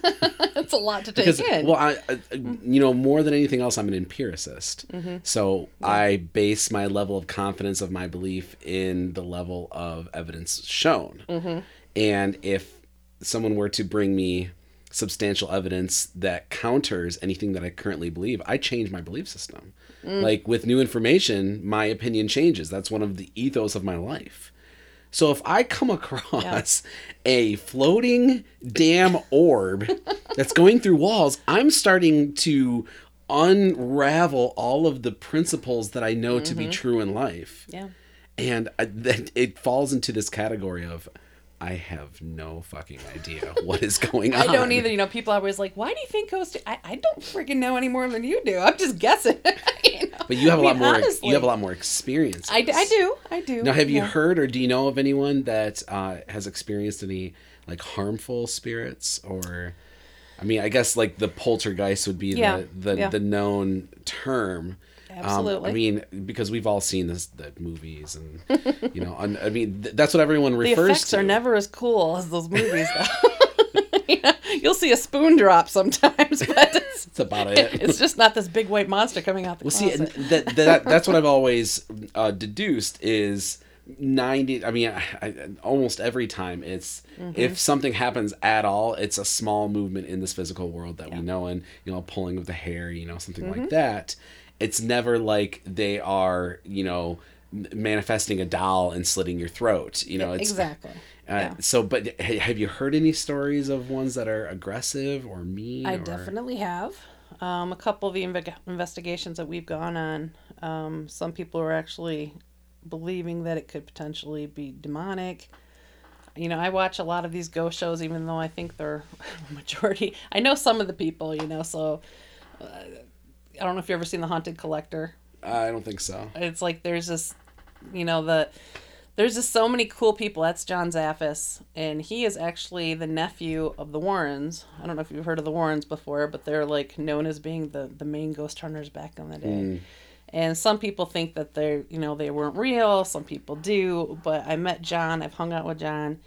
That's a lot to take because in. well, I, I you know more than anything else, I'm an empiricist. Mm-hmm. So I base my level of confidence of my belief in the level of evidence shown. Mm-hmm. And if someone were to bring me substantial evidence that counters anything that I currently believe, I change my belief system. Mm. Like with new information, my opinion changes. That's one of the ethos of my life. So if I come across [LAUGHS] a floating damn orb that's going through walls, I'm starting to unravel all of the principles that I know to be mm-hmm. true in life. Yeah. and I, that it falls into this category of I have no fucking idea what is going on. I don't either. You know, people are always like, "Why do you think ghosts?" I I don't freaking know any more than you do. I'm just guessing. [LAUGHS] you know? But you have a I lot mean, more. honestly. You have a lot more experience. I do. I do. Now, have you heard or do you know of anyone that uh, has experienced any like harmful spirits or? I mean, I guess like the poltergeist would be Yeah, the the, yeah. the known term. Um, Absolutely. I mean, because we've all seen this the movies and you know, and, I mean, th- that's what everyone refers to. The effects to. are never as cool as those movies, though. [LAUGHS] Know, You'll see a spoon drop sometimes, but [LAUGHS] it's, That's about it. [LAUGHS] it's just not this big white monster coming out the Well, see, closet. and that, that that's what I've always uh, deduced is ninety. I mean, I, I, almost every time it's Mm-hmm. if something happens at all, it's a small movement in this physical world that we know, and you know, pulling of the hair, you know, something Mm-hmm. like that. It's never like they are, you know, manifesting a doll and slitting your throat. You know, it's exactly. Uh, yeah. So, but have you heard any stories of ones that are aggressive or mean? I or... definitely have. Um, a couple of the inve- investigations that we've gone on, um, some people are actually believing that it could potentially be demonic. You know, I watch a lot of these ghost shows, even though I think they're [LAUGHS] majority. I know some of the people, you know, so uh, I don't know if you've ever seen The Haunted Collector. I don't think so. It's like there's this, you know, the there's just so many cool people. That's John Zaffis, and he is actually the nephew of the Warrens. I don't know if you've heard of the Warrens before, but they're like known as being the the main ghost hunters back in the day. And some people think that they're, you know, they weren't real. Some people do. But I met John. I've hung out with John.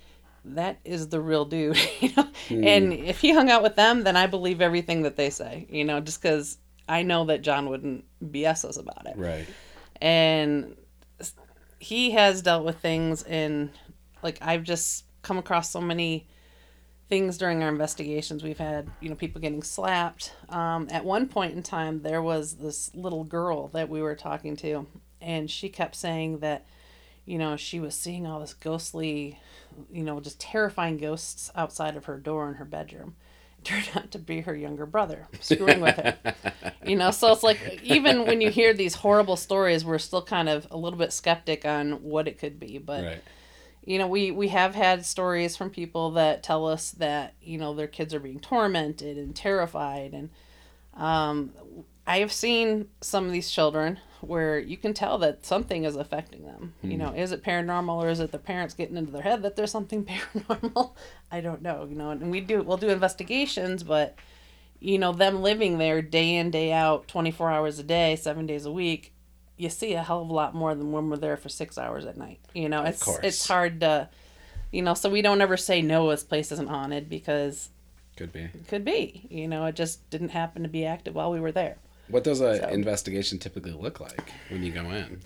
That is the real dude. [LAUGHS] You know? Hmm. And if he hung out with them, then I believe everything that they say. You know, just because I know that John wouldn't BS us about it. Right. And he has dealt with things and like I've just come across so many things during our investigations. We've had, you know, people getting slapped. Um, at one point in time, there was this little girl that we were talking to, and she kept saying that, you know, she was seeing all this ghostly, you know, just terrifying ghosts outside of her door in her bedroom. Turned [LAUGHS] out to be her younger brother screwing with her. You know, so it's like even when you hear these horrible stories, we're still kind of a little bit skeptic on what it could be. But Right. You know we we have had stories from people that tell us that you know their kids are being tormented and terrified. And um, i have seen some of these children where you can tell that something is affecting them. You know is it paranormal or is it their parents getting into their head that there's something [LAUGHS] paranormal? I don't know you know and we do we'll do investigations but you know them living there day in day out 24 hours a day seven days a week you see a hell of a lot more than when we're there for six hours at night you know? It's it's hard to you know so we don't ever say no this place isn't haunted because Could be. could be you know? It just didn't happen to be active while we were there. What does a So- investigation typically look like when you go in?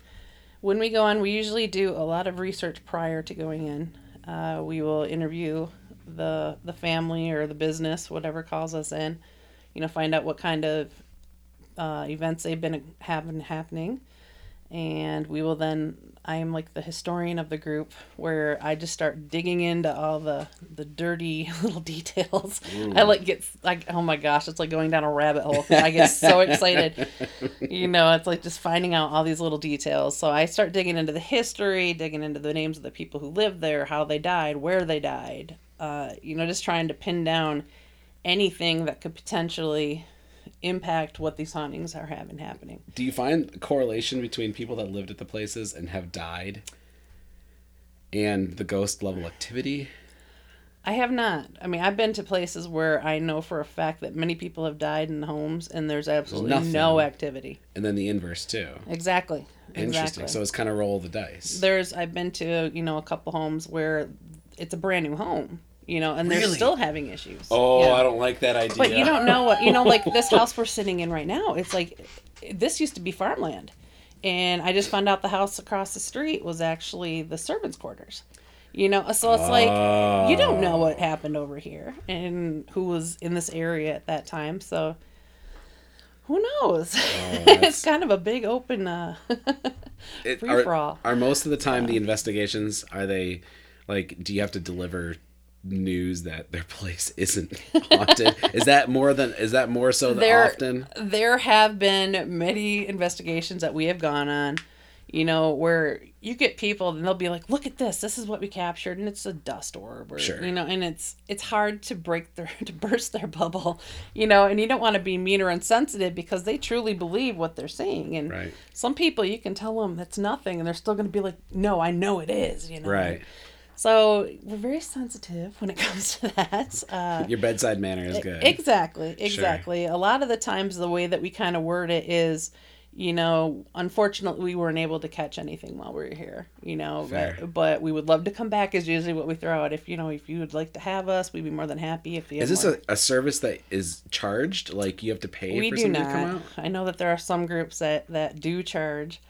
when we go in we usually do a lot of research prior to going in. Uh, we will interview the the family or the business whatever calls us in you know find out what kind of uh, events they've been having happening and we will then i am like the historian of the group where i just start digging into all the the dirty [LAUGHS] little details. I like get like oh my gosh it's like going down a rabbit hole. I get so [LAUGHS] excited. You know it's like just finding out all these little details. So i start digging into the history digging into the names of the people who lived there how they died where they died uh, you know just trying to pin down anything that could potentially impact what these hauntings are having happening Do you find correlation between people that lived at the places and have died and the ghost level activity? I have not. I mean, I've been to places where I know for a fact that many people have died in homes and there's absolutely nothing. no activity. And then the inverse too. Exactly. Interesting. Exactly. So it's kind of roll the dice. there's I've been to, you know, a couple homes where it's a brand new home, you know, and they're Really? still having issues. oh, Yeah. I don't like that idea. But you don't know what, you know, like this [LAUGHS] house we're sitting in right now, it's like this used to be farmland. And I just found out the house across the street was actually the servants' quarters. You know, so it's like you don't know what happened over here and who was in this area at that time. So who knows? Oh, [LAUGHS] it's kind of a big open uh [LAUGHS] free for all. are most of the time the investigations are they like do you have to deliver news that their place isn't haunted. [LAUGHS] Is that more than is that more so than there often? there have been many investigations that we have gone on you know where you get people and they'll be like look at this. This is what we captured and it's a dust orb or Sure. you know and it's it's hard to break their [LAUGHS] to burst their bubble you know and you don't want to be mean or insensitive because they truly believe what they're seeing. And Right. some people you can tell them that's nothing and they're still going to be like no i know it is you know? Right so we're very sensitive when it [LAUGHS] comes to that uh your bedside manner is good Exactly, exactly. A lot of the times, the way that we kind of word it is, you know, unfortunately, we weren't able to catch anything while we were here, you know, but, but we would love to come back, is usually what we throw out. If, you know, if you would like to have us, we'd be more than happy if you is this a, a service that is charged like you have to pay we for do somebody not. to come out I know that there are some groups that, that do charge,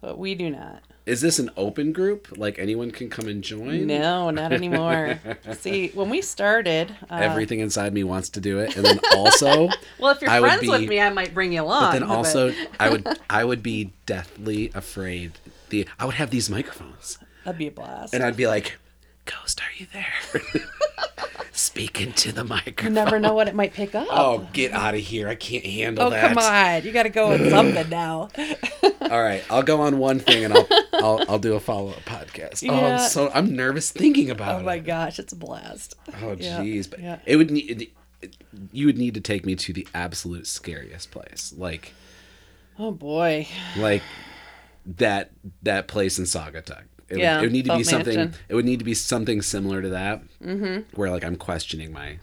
but we do not. Is this an open group like anyone can come and join No, not anymore. [LAUGHS] See, when we started, uh, everything inside me wants to do it and then also [LAUGHS] well, if you're I friends be- with me, I might bring you along. But then also, I would [LAUGHS] I would be deathly afraid. The I would have these microphones, that'd be a blast. and I'd be like, "Ghost, are you there?" [LAUGHS] Speak into the microphone. you never know what it might pick up. Oh, get out of here! I can't handle Oh that. come on! You got to go with [LAUGHS] something now. [LAUGHS] All right, I'll go on one thing, and I'll I'll, I'll do a follow up podcast. Oh, I'm so I'm nervous thinking about oh, it. Oh it. my gosh, it's a blast. Oh Yeah, jeez, but yeah. it would need. You would need to take me to the absolute scariest place, like Oh boy. like that that place in Saugatuck. It, Yeah, would, it would need to be something. Mansion. It would need to be something similar to that, mm-hmm. where like I'm questioning my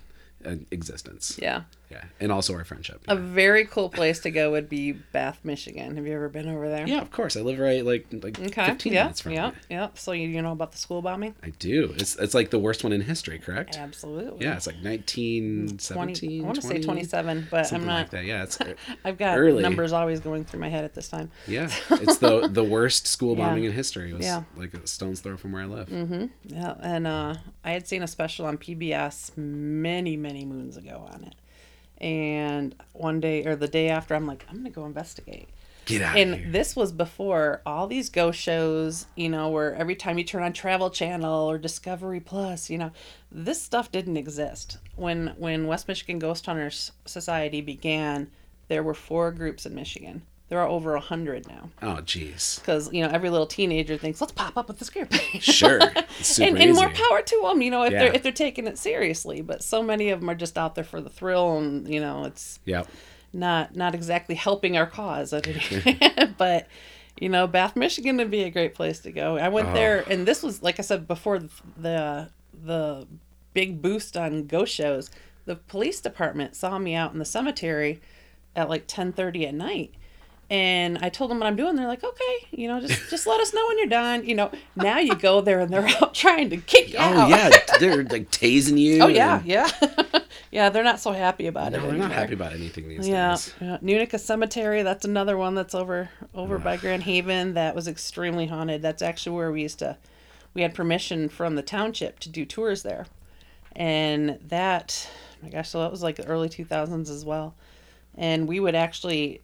uh, existence. Yeah. Yeah, and also our friendship. A very cool place to go would be Bath, Michigan. Have you ever been over there? Yeah, of course. I live right like like Okay. 15 yeah. minutes from yeah. it. Yeah. So you, you know about the school bombing? I do. It's it's like the worst one in history, correct? Absolutely. Yeah, it's like 1917. 20, I want to say 27, but something I'm not. like that. Yeah, it's [LAUGHS] I've got early. numbers always going through my head at this time. yeah, [LAUGHS] it's the the worst school Yeah. bombing in history. It was Yeah. like a stone's throw from where I live. Mm-hmm. Yeah, and uh, I had seen a special on PBS many, many moons ago on it. And one day or the day after, I'm like, I'm gonna go investigate. Get out And of here. this was before all these ghost shows, you know, where every time you turn on Travel Channel or Discovery Plus, you know, this stuff didn't exist. When when West Michigan Ghost Hunters Society began, there were four groups in Michigan. There are over a hundred now Oh, jeez. because you know every little teenager thinks let's pop up with this [LAUGHS] group. Sure. [LAUGHS] It's super and, and more power to them, you know, if Yeah. they're if they're taking it seriously. But so many of them are just out there for the thrill, and you know, it's Yep. not not exactly helping our cause. [LAUGHS] but you know, Bath, Michigan would be a great place to go. I went Oh. there, and this was like I said before the the big boost on ghost shows. The police department saw me out in the cemetery at like ten thirty at night. And I told them what I'm doing. They're like, okay, you know, just just let us know when you're done. You know, now you go there and they're [LAUGHS] out trying to kick you out. Oh out. yeah, they're like tasing you. Oh yeah, and- yeah, [LAUGHS] yeah. They're not so happy about No, it. they're not happy about anything these Yeah, days. yeah. Nunica Cemetery. That's another one that's over over by Grand Haven. That was extremely haunted. That's actually where we used to. We had permission from the township to do tours there, and that, my gosh, so that was like the early two thousands as well. And we would actually,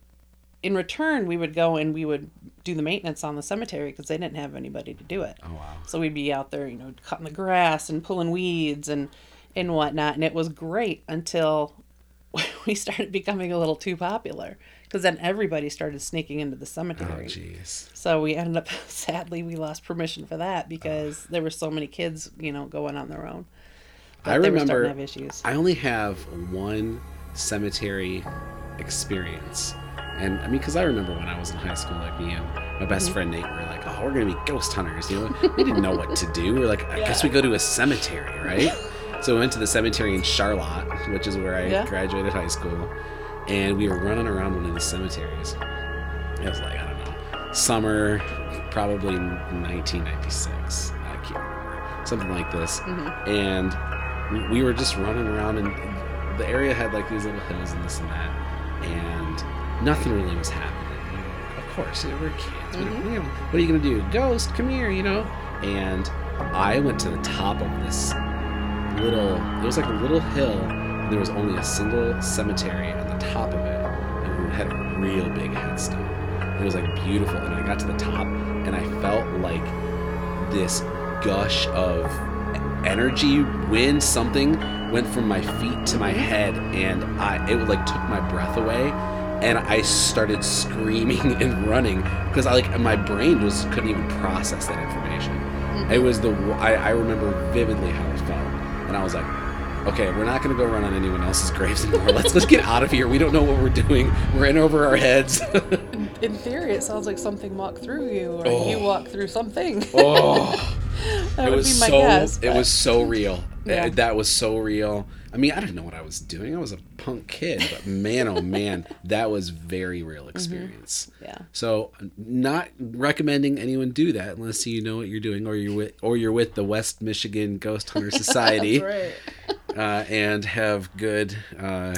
in return, we would go and we would do the maintenance on the cemetery because they didn't have anybody to do it. Oh wow. So we'd be out there, you know, cutting the grass and pulling weeds and and whatnot, and it was great until [LAUGHS] we started becoming a little too popular because then everybody started sneaking into the cemetery. Oh jeez. so we ended up, [LAUGHS] sadly, we lost permission for that because there were so many kids, you know, going on their own. But I they were starting remember. to have issues. I only have one cemetery experience. And I mean, because I remember when I was in high school, like me and my best Mm-hmm. friend Nate were like, "Oh, we're gonna be ghost hunters." You know, we didn't know what to do. We are like, "I guess we go to a cemetery, right?" so we went to the cemetery in Charlotte, which is where I Yeah. graduated high school, and we were running around one of these cemeteries. It was like I don't know, summer, probably 1996. I can't remember, something like this, Mm-hmm. and we, we were just running around and the area had like these little hills and this and that and nothing really was happening. You know, of course you know, we're kids. We don't- you mm-hmm. know, what are you gonna do? Ghost come here you know? And i went to the top of this little it was like a little hill and there was only a single cemetery on the top of it and it had a real big headstone. It was like beautiful and i got to the top and i felt like this gush of energy, wind, something went from my feet to my mm-hmm. head, and I it like took my breath away, and I started screaming [LAUGHS] and running because I like my brain just couldn't even process that information. Mm-hmm. It was the I, I remember vividly how it felt, and I was like. Okay, we're not gonna go run on anyone else's graves [LAUGHS] anymore. Let's let's get out of here. We don't know what we're doing. We're in over our heads. In theory, it sounds like something walked through you, or you oh. walked through something. oh. [LAUGHS] that it was so guess. it was so real [LAUGHS] Yeah. That was so real i mean i didn't know what i was doing i was a punk kid but man oh [LAUGHS] man that was very real experience Yeah. so not recommending anyone do that unless you know what you're doing or you're with or you're with the west michigan ghost hunter [LAUGHS] society Right. uh, and have good uh,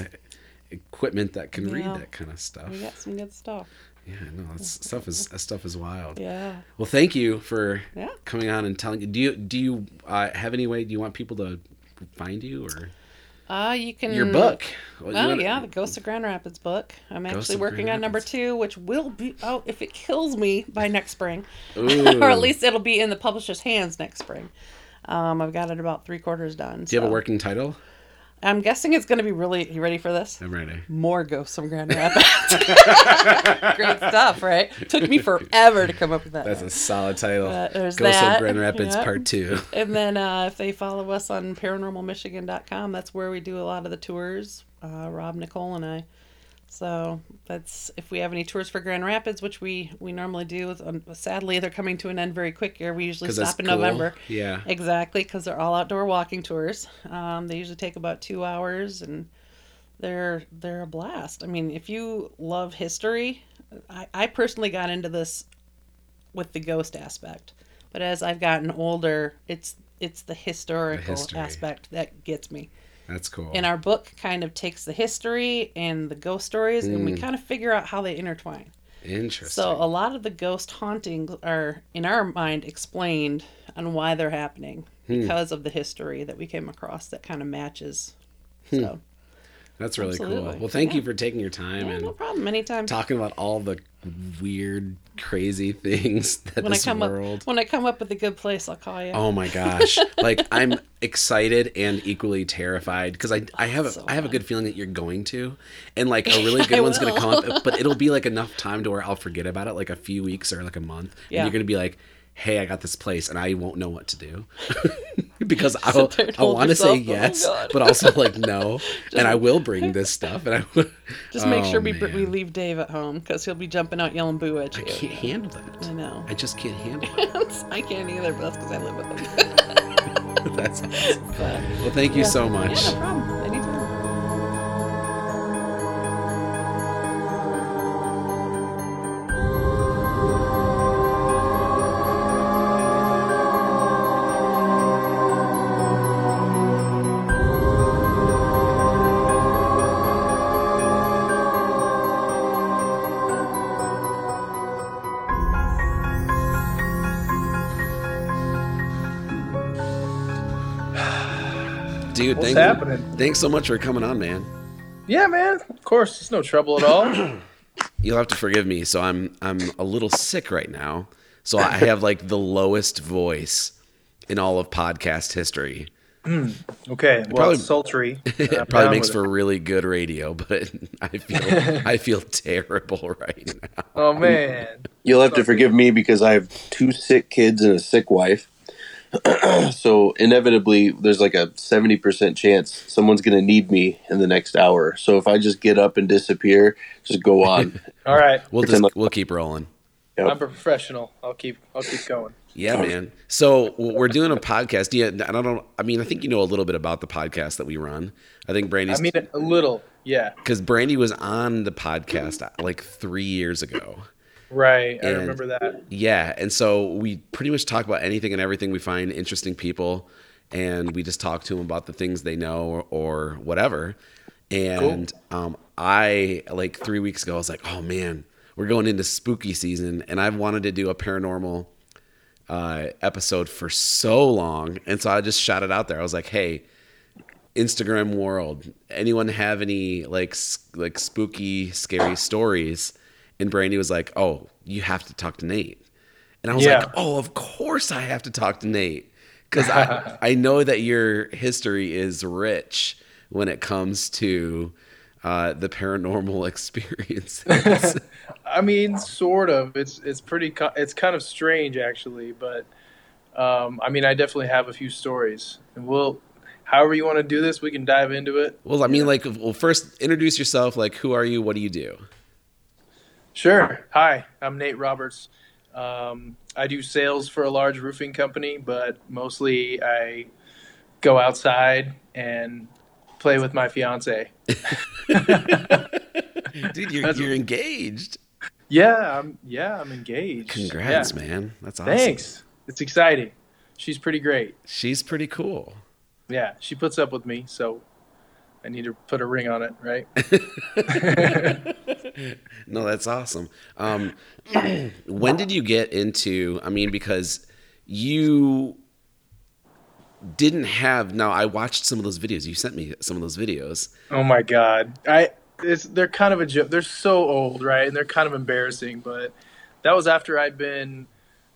equipment that can Yeah. read that kind of stuff We got some good stuff. Yeah no that's stuff is that stuff is wild Yeah. well, thank you for Yeah. coming on and telling. Do you do you uh, have any way? Do you want people to find you or Uh, you can your book? You Oh wanna- yeah, the Ghost of Grand Rapids book. I'm Ghost actually working Grand on number Rapids. two, which will be out if it kills me by next spring, [LAUGHS] or at least it'll be in the publisher's hands next spring. Um, I've got it about three quarters done. Do you have a working title? I'm guessing it's going to be really. You ready for this? I'm ready. More ghosts from Grand Rapids. [LAUGHS] Great stuff, right? Took me forever to come up with that. That's a solid title. Uh, there's Ghosts that, of Grand Rapids yeah. Part Two. And then uh, if they follow us on paranormalmichigan.com, that's where we do a lot of the tours. Uh, Rob, Nicole, and I. So that's if we have any tours for Grand Rapids, which we we normally do. Um, sadly, they're coming to an end very quick here. We usually stop in cool. November. Yeah. Exactly, because they're all outdoor walking tours. Um, they usually take about two hours, and they're they're a blast. I mean, if you love history, I, I personally got into this with the ghost aspect, but as I've gotten older, it's it's the historical history. aspect that gets me. That's cool. And our book kind of takes the history and the ghost stories, and we hmm. kind of figure out how they intertwine. Interesting. So a lot of the ghost hauntings are, in our mind, explained on why they're happening hmm. because of the history that we came across that kind of matches. Hmm. So That's really cool. Well, thank you for taking your time yeah, and no problem. Anytime. talking about all the weird, crazy [LAUGHS] things that when I this come world. up when I come up with a good place, I'll call you. Oh my gosh! [LAUGHS] like I'm excited and equally terrified because I I have a, So I have a good feeling that you're going to, and like a really [LAUGHS] good I one's gonna come up, but it'll be like enough time to where I'll forget about it, like a few weeks or like a month, Yeah. and you're gonna be like, "Hey, I got this place," and I won't know what to do [LAUGHS] because I'll I want to say. Oh, yes, but also like no, [LAUGHS] and I will bring this stuff, and I will [LAUGHS] Just make Oh, sure we we leave Dave at home because he'll be jumping out yelling boo at you. I can't handle that. I know. I just can't handle it. I can't either, but that's because I live with him. That's awesome. But, Well, thank you yeah. so much. Yeah, no thanks so much for coming on, man. Yeah, man. Of course, it's no trouble at all. [CLEARS THROAT] You'll have to forgive me. So I'm I'm a little sick right now. So I [LAUGHS] have like the lowest voice in all of podcast history. Hmm. Okay, well, probably- it's sultry. [LAUGHS] It I'm probably makes with for really good radio, [LAUGHS] but I feel I feel terrible right now. Oh man, You'll have to forgive me because I have two sick kids and a sick wife. [CLEARS THROAT] so inevitably, there's like a seventy percent chance someone's going to need me in the next hour. So if I just get up and disappear, just go on. [LAUGHS] all right. We'll Pretend just like- we'll keep rolling. Yep. I'm a professional. I'll keep. I'll keep going. Yeah, man. So we're doing a podcast. Yeah, I don't. I mean, I think you know a little bit about the podcast that we run. I think Brandy's I mean, a little. Yeah. because Brandy was on the podcast like three years ago. Right. I And- remember that. Yeah, and so we pretty much talk about anything and everything. We find interesting people, and we just talk to them about the things they know or, or whatever. And um, I like three weeks ago, I was like, "Oh man, we're going into spooky season," and I've wanted to do a paranormal uh, episode for so long, and so I just shot it out there. I was like, "Hey." Instagram world. Anyone have any like like spooky, scary stories? And Brandy was like, "Oh, you have to talk to Nate." And I was Yeah. like, "Oh, of course I have to talk to Nate because I [LAUGHS] I know that your history is rich when it comes to uh, the paranormal [LAUGHS] experiences." [LAUGHS] I mean, sort of. It's it's pretty. It's kind of strange, actually. But um, I mean, I definitely have a few stories, and we'll. However you want to do this, we can dive into it. well, I mean, like, well, first introduce yourself. Like, who are you? What do you do? Sure. Hi, I'm Nate Roberts. Um, I do sales for a large roofing company, but mostly I go outside and play with my fiance. [LAUGHS] Dude, you're, you're engaged. Yeah, I'm yeah, I'm engaged. Congrats, Yeah. man. That's awesome. Thanks. It's exciting. She's pretty great. She's pretty cool. Yeah, she puts up with me, so I need to put a ring on it, right? [LAUGHS] [LAUGHS] [LAUGHS] No, that's awesome. Um, [CLEARS THROAT] when did you get into? I mean, because you didn't have. Now, I watched some of those videos. You sent me some of those videos. Oh my god. I it's they're kind of a joke. They're so old, right? And they're kind of embarrassing, but that was after I'd been,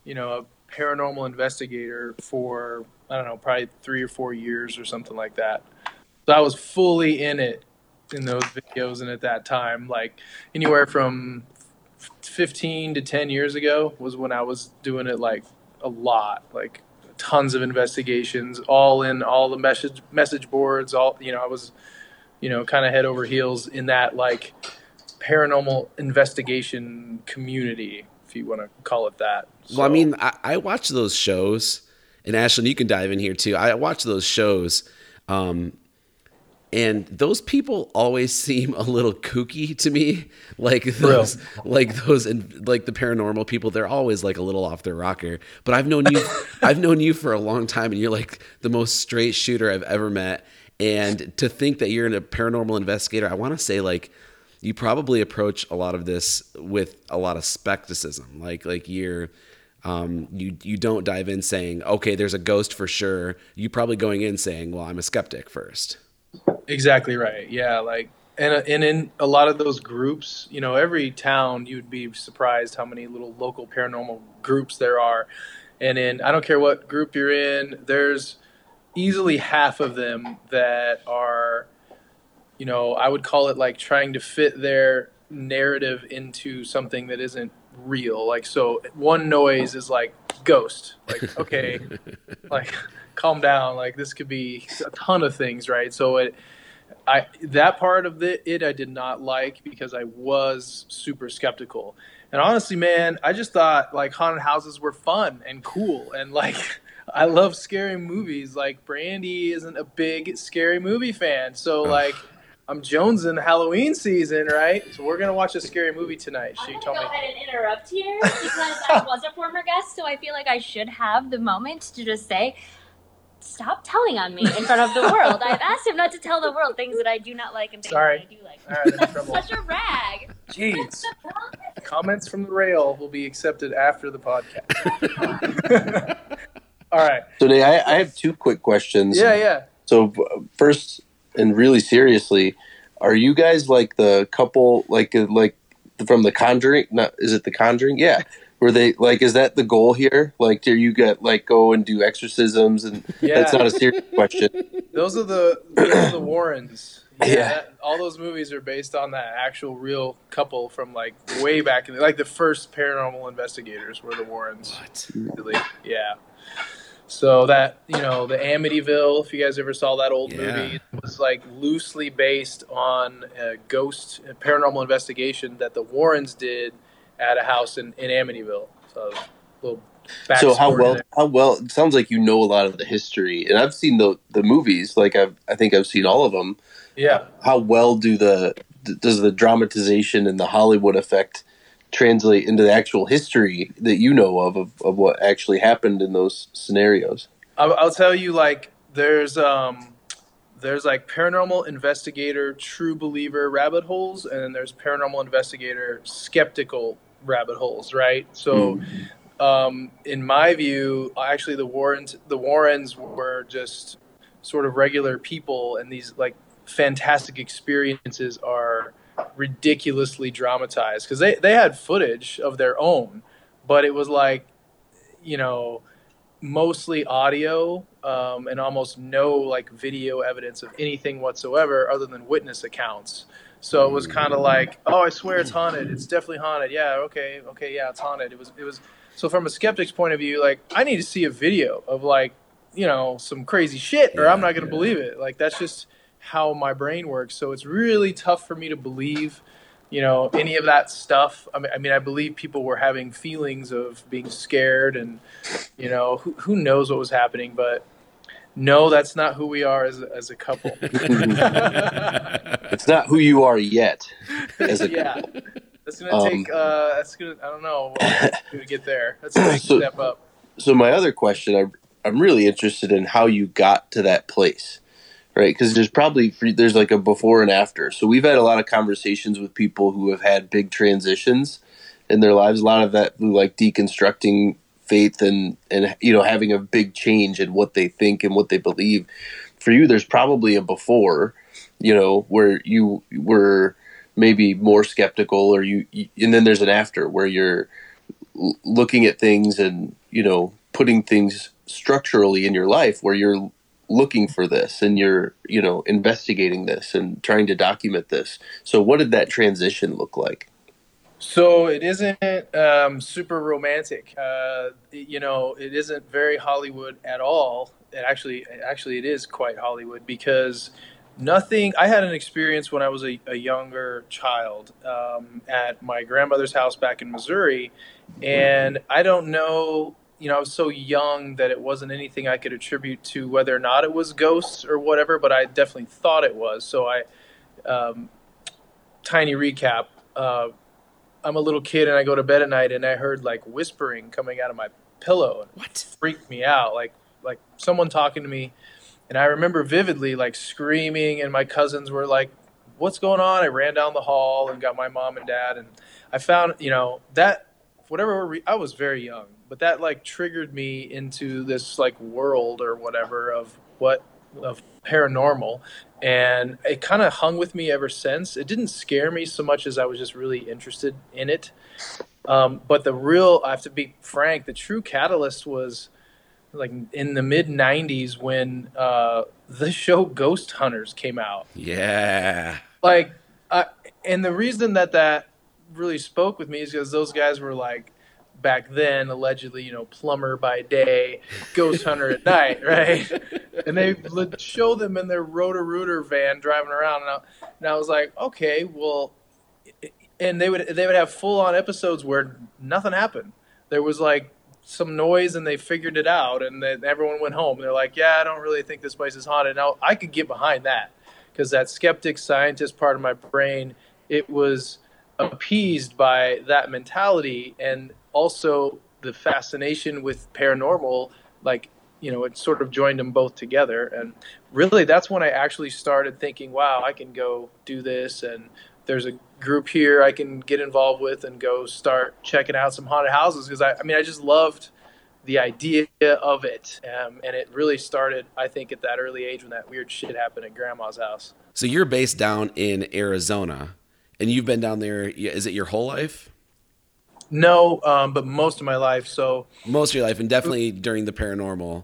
you know, a paranormal investigator for I don't know, probably 3 or 4 years or something like that. So I was fully in it in those videos and at that time like anywhere from 15 to 10 years ago was when I was doing it like a lot, like tons of investigations, all in all the message message boards, all you know, I was you know, kind of head over heels in that like paranormal investigation community, if you want to call it that. Well, I mean, I, I watch those shows, and Ashlyn, you can dive in here too. I watch those shows, um, and those people always [LAUGHS] seem a little kooky to me. Like those, like those, and like the paranormal people, they're always like a little off their rocker. But I've known you, [LAUGHS] I've known you for a long time, and you're like the most straight shooter I've ever met. And to think that you're a paranormal investigator, I want to say like you probably approach a lot of this with a lot of skepticism. Like like you're um, you you don't dive in saying, okay, there's a ghost for sure. You probably going in saying, well, I'm a skeptic first. Exactly right. Yeah, like and uh, and in a lot of those groups, you know, every town you'd be surprised how many little local paranormal groups there are. And in I don't care what group you're in, there's easily half of them that are you know, I would call it like trying to fit their narrative into something that isn't real. Like so one noise is like ghost. Like okay, [LAUGHS] like calm down. Like this could be a ton of things, right? So it, I that part of the, it I did not like because I was super skeptical. And honestly, man, I just thought like haunted houses were fun and cool and like [LAUGHS] I love scary movies. Like Brandy isn't a big scary movie fan, so like. I'm Jones in Halloween season, right? So we're gonna watch a scary movie tonight. I'm She told go me. ahead and interrupt here because I was a [LAUGHS] former guest, so I feel like I should have the moment to just say, "Stop telling on me in front of the world." I've [LAUGHS] asked him not to tell the world things that I do not like and things Sorry. that I do like. All right, I'm in trouble. Such a rag. Jeez. Comments from the rail will be accepted after the podcast. [LAUGHS] All right. So today I, I have two quick questions. Yeah, yeah. So first, and really seriously, are you guys like the couple, like uh, like from the Conjuring? Not is it the Conjuring? Yeah. Were they like? Is that the goal here? Like, do you get like go and do exorcisms? And Yeah. that's not a serious question. [LAUGHS] Those are the those are the Warrens. [LAUGHS] Yeah, Yeah. that- all those movies are based on that actual real couple from like way back in the, like the first paranormal investigators were the Warrens. Really. Yeah. So that you know the Amityville, if you guys ever saw that old Yeah. movie, was like loosely based on a ghost a paranormal investigation that the Warrens did at a house in, in Amityville. So a little So how well? there. How well? It sounds like you know a lot of the history, and I've seen the the movies. Like I've, I think I've seen all of them. Yeah. How well do the does the dramatization and the Hollywood effect translate into the actual history that you know of of, of what actually happened in those scenarios? I'll, I'll tell you, like, there's um, there's like paranormal investigator, true believer rabbit holes, and then there's paranormal investigator, skeptical rabbit holes, right? So, um, in my view, actually, the Warrens, the Warrens were just sort of regular people, and these like fantastic experiences are ridiculously dramatized because they they had footage of their own, but it was like, you know mostly audio um, and almost no like video evidence of anything whatsoever other than witness accounts. So it was kind of like, oh, I swear it's haunted. It's definitely haunted. Yeah, okay, okay, yeah, it's haunted. It was, it was. So from a skeptic's point of view, like I need to see a video of like, you know, some crazy shit, or I'm not gonna believe it. Like that's just how my brain works. So it's really tough for me to believe you know any of that stuff I mean, I mean i believe people were having feelings of being scared and you know who, who knows what was happening but no that's not who we are as, a- as a couple [LAUGHS] It's not who you are yet. As a yeah couple. that's gonna Um, take uh that's gonna i don't know what to get there that's a big So- step up so my other question, I, I'm really interested in how you got to that place, right? Because there's probably there's like a before and after. So we've had a lot of conversations with people who have had big transitions in their lives. A lot of that through like deconstructing faith and and you know having a big change in what they think and what they believe. For you, there's probably a before, you know, where you were maybe more skeptical, or you, you and then there's an after where you're l- looking at things and you know putting things structurally in your life where you're looking for this and you're you know investigating this and trying to document this so what did that transition look like So it isn't um, super romantic. Uh, you know, it isn't very Hollywood at all. It actually, actually, it is quite Hollywood because nothing. I had an experience when I was a, a younger child um, at my grandmother's house back in Missouri, and I don't know you know, I was so young that it wasn't anything I could attribute to whether or not it was ghosts or whatever, but I definitely thought it was. So I, um, tiny recap. Uh, I'm a little kid and I go to bed at night and I heard like whispering coming out of my pillow. What? Freaked me out. Like like someone talking to me, and I remember vividly like screaming, and my cousins were like, "What's going on?" I ran down the hall and got my mom and dad, and I found you know that whatever re- I was very young, but that like triggered me into this like world or whatever of what of paranormal and it kind of hung with me ever since. It didn't scare me so much as i was just really interested in it. Um, but the real i have to be frank the true catalyst was like in the mid 90s when uh, the show ghost hunters came out. Yeah. like I, and the reason that that really spoke with me is because those guys were like back then allegedly you know plumber by day ghost hunter at night [LAUGHS] right? And they would show them in their Roto-Rooter van driving around and I, and I was like okay well and they would they would have full on episodes where nothing happened. There was like some noise and they figured it out and then everyone went home they're like yeah i don't really think this place is haunted. Now i could get behind that because that skeptic scientist part of my brain it was appeased by that mentality and also the fascination with paranormal like you know it sort of joined them both together. And really that's when i actually started thinking wow i can go do this. And there's a group here i can get involved with and go start checking out some haunted houses because I, I mean i just loved the idea of it. Um, and it really started i think at that early age when that weird shit happened at grandma's house. So you're based down in Arizona, and you've been down there. Is it your whole life? no um, but most of my life so Most of your life, and definitely during the paranormal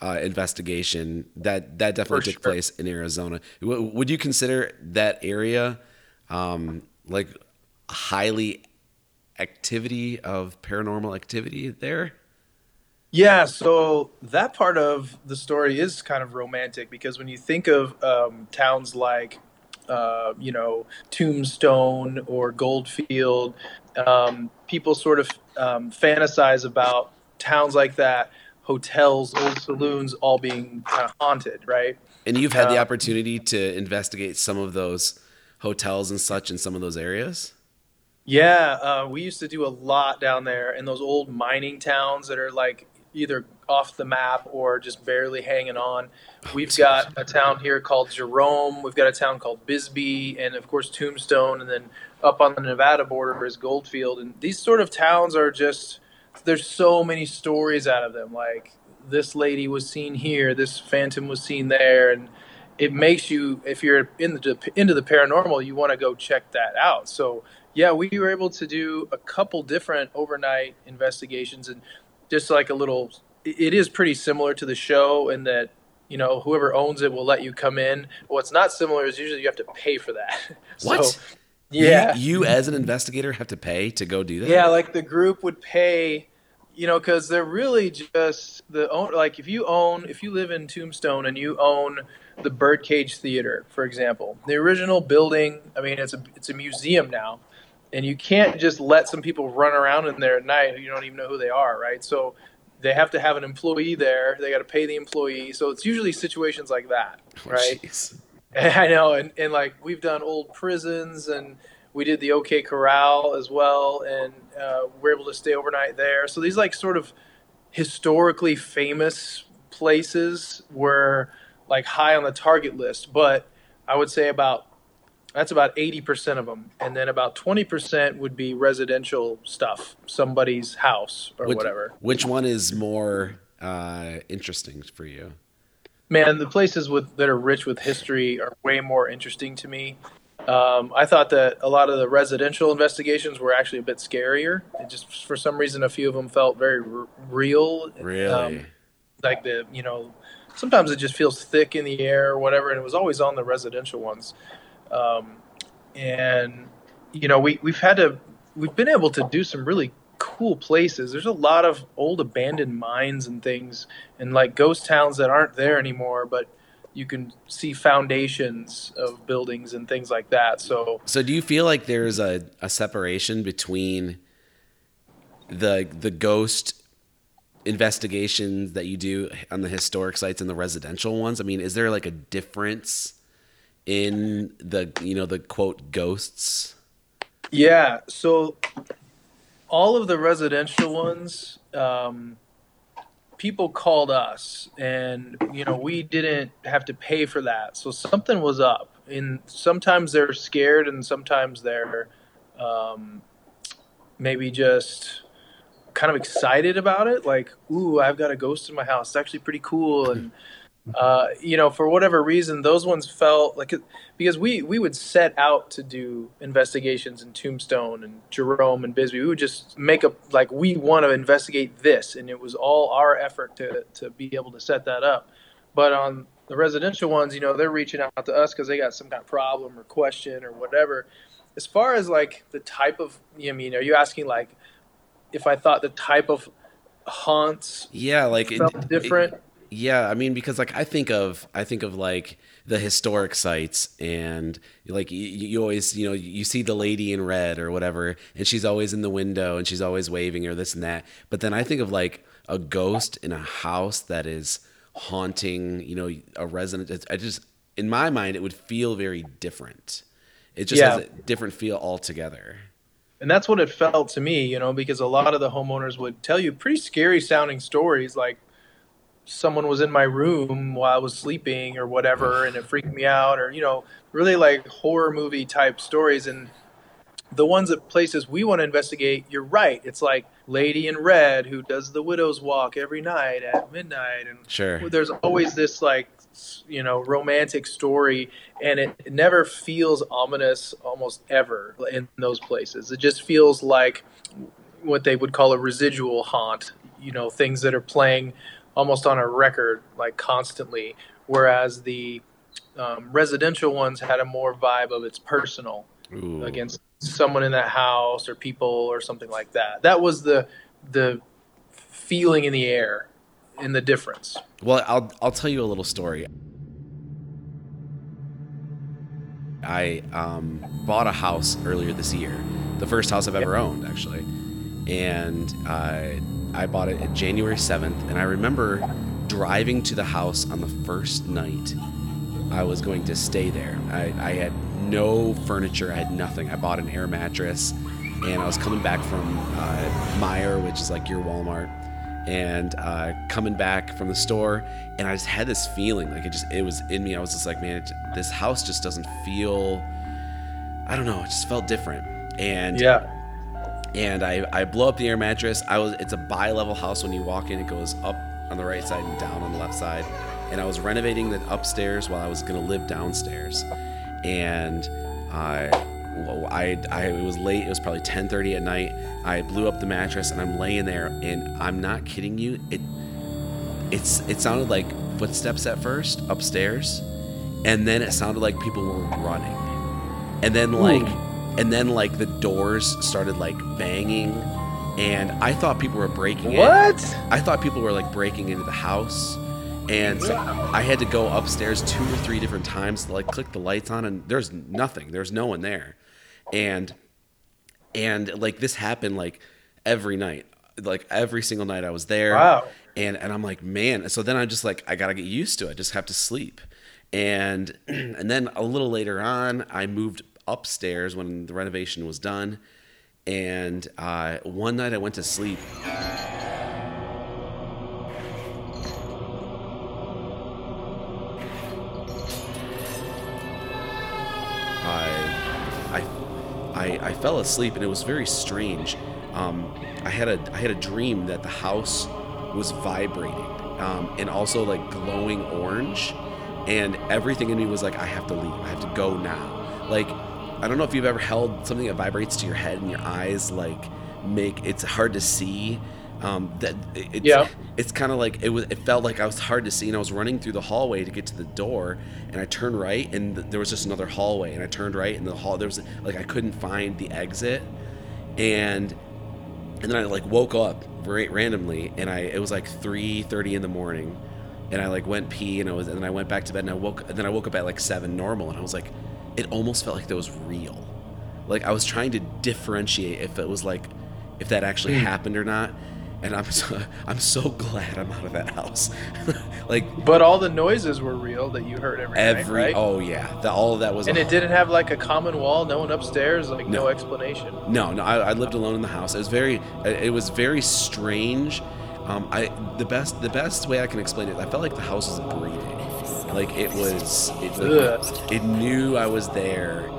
uh, investigation, that that definitely took sure. place in Arizona. W- would you consider that area um, like highly activity of paranormal activity there? Yeah, so that part of the story is kind of romantic because when you think of um, towns like, uh, you know, Tombstone or Goldfield, um, people sort of um, fantasize about towns like that, hotels, old saloons, all being kind of haunted, right? And you've had the Uh, opportunity to investigate some of those hotels and such in some of those areas. Yeah, uh, we used to do a lot down there in those old mining towns that are like either off the map or just barely hanging on. Oh, We've got a town here called Jerome. We've got a town called Bisbee, and of course Tombstone, and then up on the Nevada border is Goldfield. And these sort of towns are just there's so many stories out of them. Like this lady was seen here, this phantom was seen there, and it makes you if you're in the into the paranormal, you want to go check that out. So yeah, we were able to do a couple different overnight investigations, and just like a little, it is pretty similar to the show in that you know whoever owns it will let you come in. What's not similar is usually you have to pay for that. [LAUGHS] What? So, yeah, You, you as an investigator have to pay to go do that. yeah, like the group would pay, you know, because they're really just the own. Like if you own, if you live in Tombstone and you own the Birdcage Theater, for example, the original building. I mean, it's a it's a museum now, and you can't just let some people run around in there at night who you don't even know who they are, right? So they have to have an employee there. They got to pay the employee. So it's usually situations like that, Oh, right? [LAUGHS] I know, and, and like we've done old prisons, and we did the OK Corral as well, and uh, we're able to stay overnight there. So these like sort of historically famous places were like high on the target list, but I would say about that's about eighty percent of them, and then about twenty percent would be residential stuff, somebody's house or Which, whatever. Which one is more uh, interesting for you? Man, the places with that are rich with history are way more interesting to me. Um, I thought that a lot of the residential investigations were actually a bit scarier. It just for some reason, a few of them felt very r- real. Really? Um, like the you know, sometimes it just feels thick in the air or whatever, and it was always on the residential ones. Um, and you know, we we've had to we've been able to do some really cool places. There's a lot of old abandoned mines and things, and like ghost towns that aren't there anymore, but you can see foundations of buildings and things like that. So So do you feel like there's a, a separation between the the ghost investigations that you do on the historic sites and the residential ones? I mean, is there like a difference in the you know the quote ghosts? Yeah. So all of the residential ones, um, people called us, and you know we didn't have to pay for that. So something was up. And sometimes they're scared, and sometimes they're um, maybe just kind of excited about it. Like, ooh, I've got a ghost in my house. It's actually pretty cool, and uh, you know, for whatever reason, those ones felt like because we we would set out to do investigations in Tombstone and Jerome and Bisbee. We would just make up like we want to investigate this, and it was all our effort to to be able to set that up. But on the residential ones, you know, they're reaching out to us because they got some kind of problem or question or whatever. As far as like the type of, I mean, are you asking like if I thought the type of haunts Yeah, like it- different? it- yeah, I mean because like I think of I think of like the historic sites and like you, you always you know you see the lady in red or whatever and she's always in the window and she's always waving or this and that. But then I think of like a ghost in a house that is haunting, you know, a resident. I just in my mind it would feel very different. It just Yeah. has a different feel altogether. And that's what it felt to me, you know, because a lot of the homeowners would tell you pretty scary sounding stories like someone was in my room while I was sleeping or whatever and it freaked me out or, you know, really like horror movie type stories. And the ones at places we want to investigate, you're right. It's like Lady in Red who does the widow's walk every night at midnight. And Sure. there's always this like you know romantic story and it, it never feels ominous almost ever in those places it just feels like what they would call a residual haunt you know things that are playing almost on a record like constantly whereas the um, residential ones had a more vibe of it's personal Ooh. against someone in that house or people or something like that that was the the feeling in the air in the difference Well, I'll I'll tell you a little story. I um, bought a house earlier this year, the first house I've ever owned, actually, and I I bought it January seventh, and I remember driving to the house on the first night. I was going to stay there. I, I had no furniture. I had nothing. I bought an air mattress, and I was coming back from uh, Meijer, which is like your Walmart, and uh, coming back from the store, and I just had this feeling like it just it was in me. I was just like, man, it, this house just doesn't feel. I don't know. It just felt different, and yeah and I, I blow up the air mattress. I was it's a bi-level house. When you walk in, it goes up on the right side and down on the left side. And I was renovating the upstairs while I was gonna live downstairs, and I. I, I it was late. It was probably 10:30 at night. I blew up the mattress and I'm laying there and I'm not kidding you. It it's it sounded like footsteps at first upstairs, and then it sounded like people were running, and then like and then like the doors started like banging. And i thought people were breaking in. What? i thought people were like breaking into the house. And so i had to go upstairs two or three different times to like click the lights on and there's nothing. There's no one there. And and like this happened like every night. Like every single night i was there. Wow. and and i'm like man. So then i'm just like i gotta get used to it. I just have to sleep. And [CLEARS THROAT] and then a little later on i moved upstairs when the renovation was done and uh, one night i went to sleep I, I, fell asleep and it was very strange. Um, I had a I had a dream that the house was vibrating um, and also like glowing orange, and everything in me was like, I have to leave. I have to go now. Like, I don't know if you've ever held something that vibrates to your head and your eyes like make it's hard to see. Um, that it's, Yeah. it's kind of like it was it felt like i was hard to see and i was running through the hallway to get to the door and i turned right and th- there was just another hallway and i turned right and the hall there was like i couldn't find the exit and and then i like woke up right randomly and i it was like 3.30 in the morning and i like went pee and i was and then i went back to bed and i woke and then i woke up at like 7 normal and i was like it almost felt like that was real like i was trying to differentiate if it was like if that actually happened or not and I'm [LAUGHS] so, I'm so glad I'm out of that house. [LAUGHS] like But all the noises were real that you heard every, every night, right? oh yeah, the, all of that was and it didn't have like a common wall, no one upstairs, like no, No. explanation. No, no, I, I lived alone in the house. It was very, it was very strange. Um, I the best, the best way I can explain it, I felt like the house was breathing. Like it was, it, like, it knew I was there. [LAUGHS]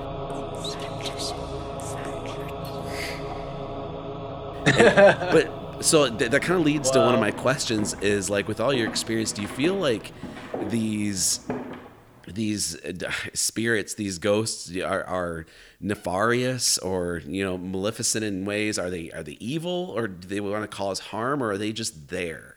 But so th- that kind of leads to one of my questions: is like with all your experience, do you feel like these these spirits, these ghosts, are, are nefarious or you know maleficent in ways? Are they are they evil or do they want to cause harm or are they just there?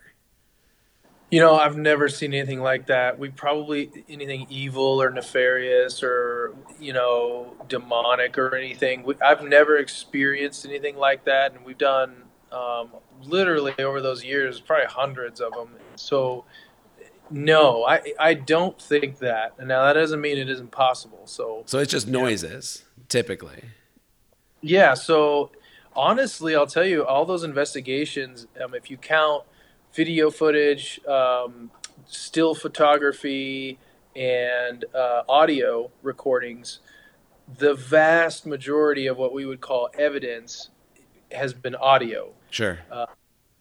You know, I've never seen anything like that. We probably anything evil or nefarious or you know demonic or anything. We, I've never experienced anything like that, and we've done um, literally over those years probably hundreds of them. So, no, I I don't think that. And now that doesn't mean it isn't possible. So So it's just noises, typically. Yeah, so honestly, I'll tell you, all those investigations, um, if you count video footage, um, still photography, and uh, audio recordings, the vast majority of what we would call evidence has been audio. Sure.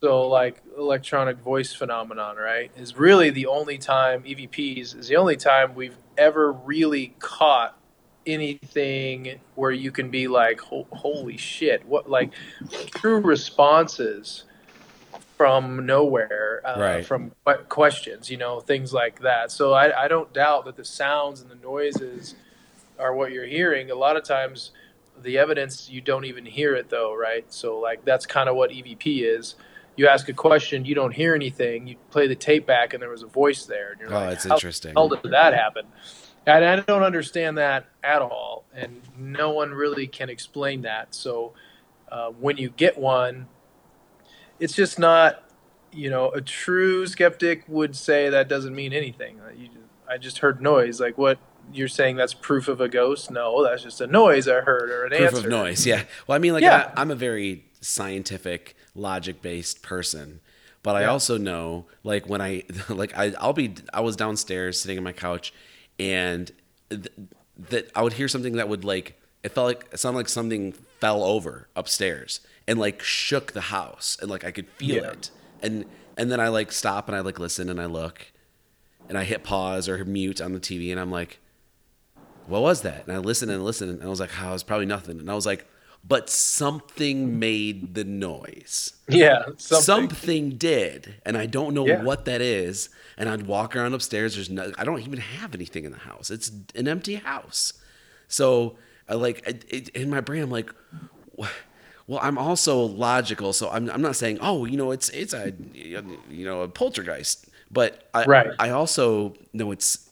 So, like electronic voice phenomenon, right, is really the only time EVPs is the only time we've ever really caught anything where you can be like, "Ho- "Holy shit!" What like true responses from nowhere, uh, Right. from questions, you know, things like that. So I, I don't doubt that the sounds and the noises are what you're hearing. A lot of times, the evidence you don't even hear it though, right? So like that's kind of what EVP is. You ask a question, you don't hear anything. You play the tape back, and there was a voice there, and you're Oh, like, it's "How interesting. hell did that happen?" And I don't understand that at all, and no one really can explain that. So uh, when you get one, it's just not, you know, a true skeptic would say that doesn't mean anything. You, I just heard noise. Like what you're saying? That's proof of a ghost? No, that's just a noise I heard or an Proof answer. of noise. Yeah. Well, I mean, like Yeah. I, I'm a very scientific, logic-based person, but I also know, like when I, [LAUGHS] like I, I'll be, I was downstairs sitting on my couch, and th- that I would hear something that would like, it felt like it sounded like something fell over upstairs and like shook the house, and like I could feel Yeah. it, and and then I like stop and I like listen and I look, and I hit pause or mute on the TV, and I'm like what was that? And I listen and listen and I was like, oh, it was probably nothing. And I was like, but something made the noise. Yeah, something. Something, did, and I don't know Yeah. what that is. And I'd walk around upstairs. There's no, I don't even have anything in the house. It's an empty house. So I like it, it, in my brain, I'm like, well, I'm also logical, so I'm, I'm not saying, oh, you know, it's it's a you know a poltergeist, but I Right. I also know it's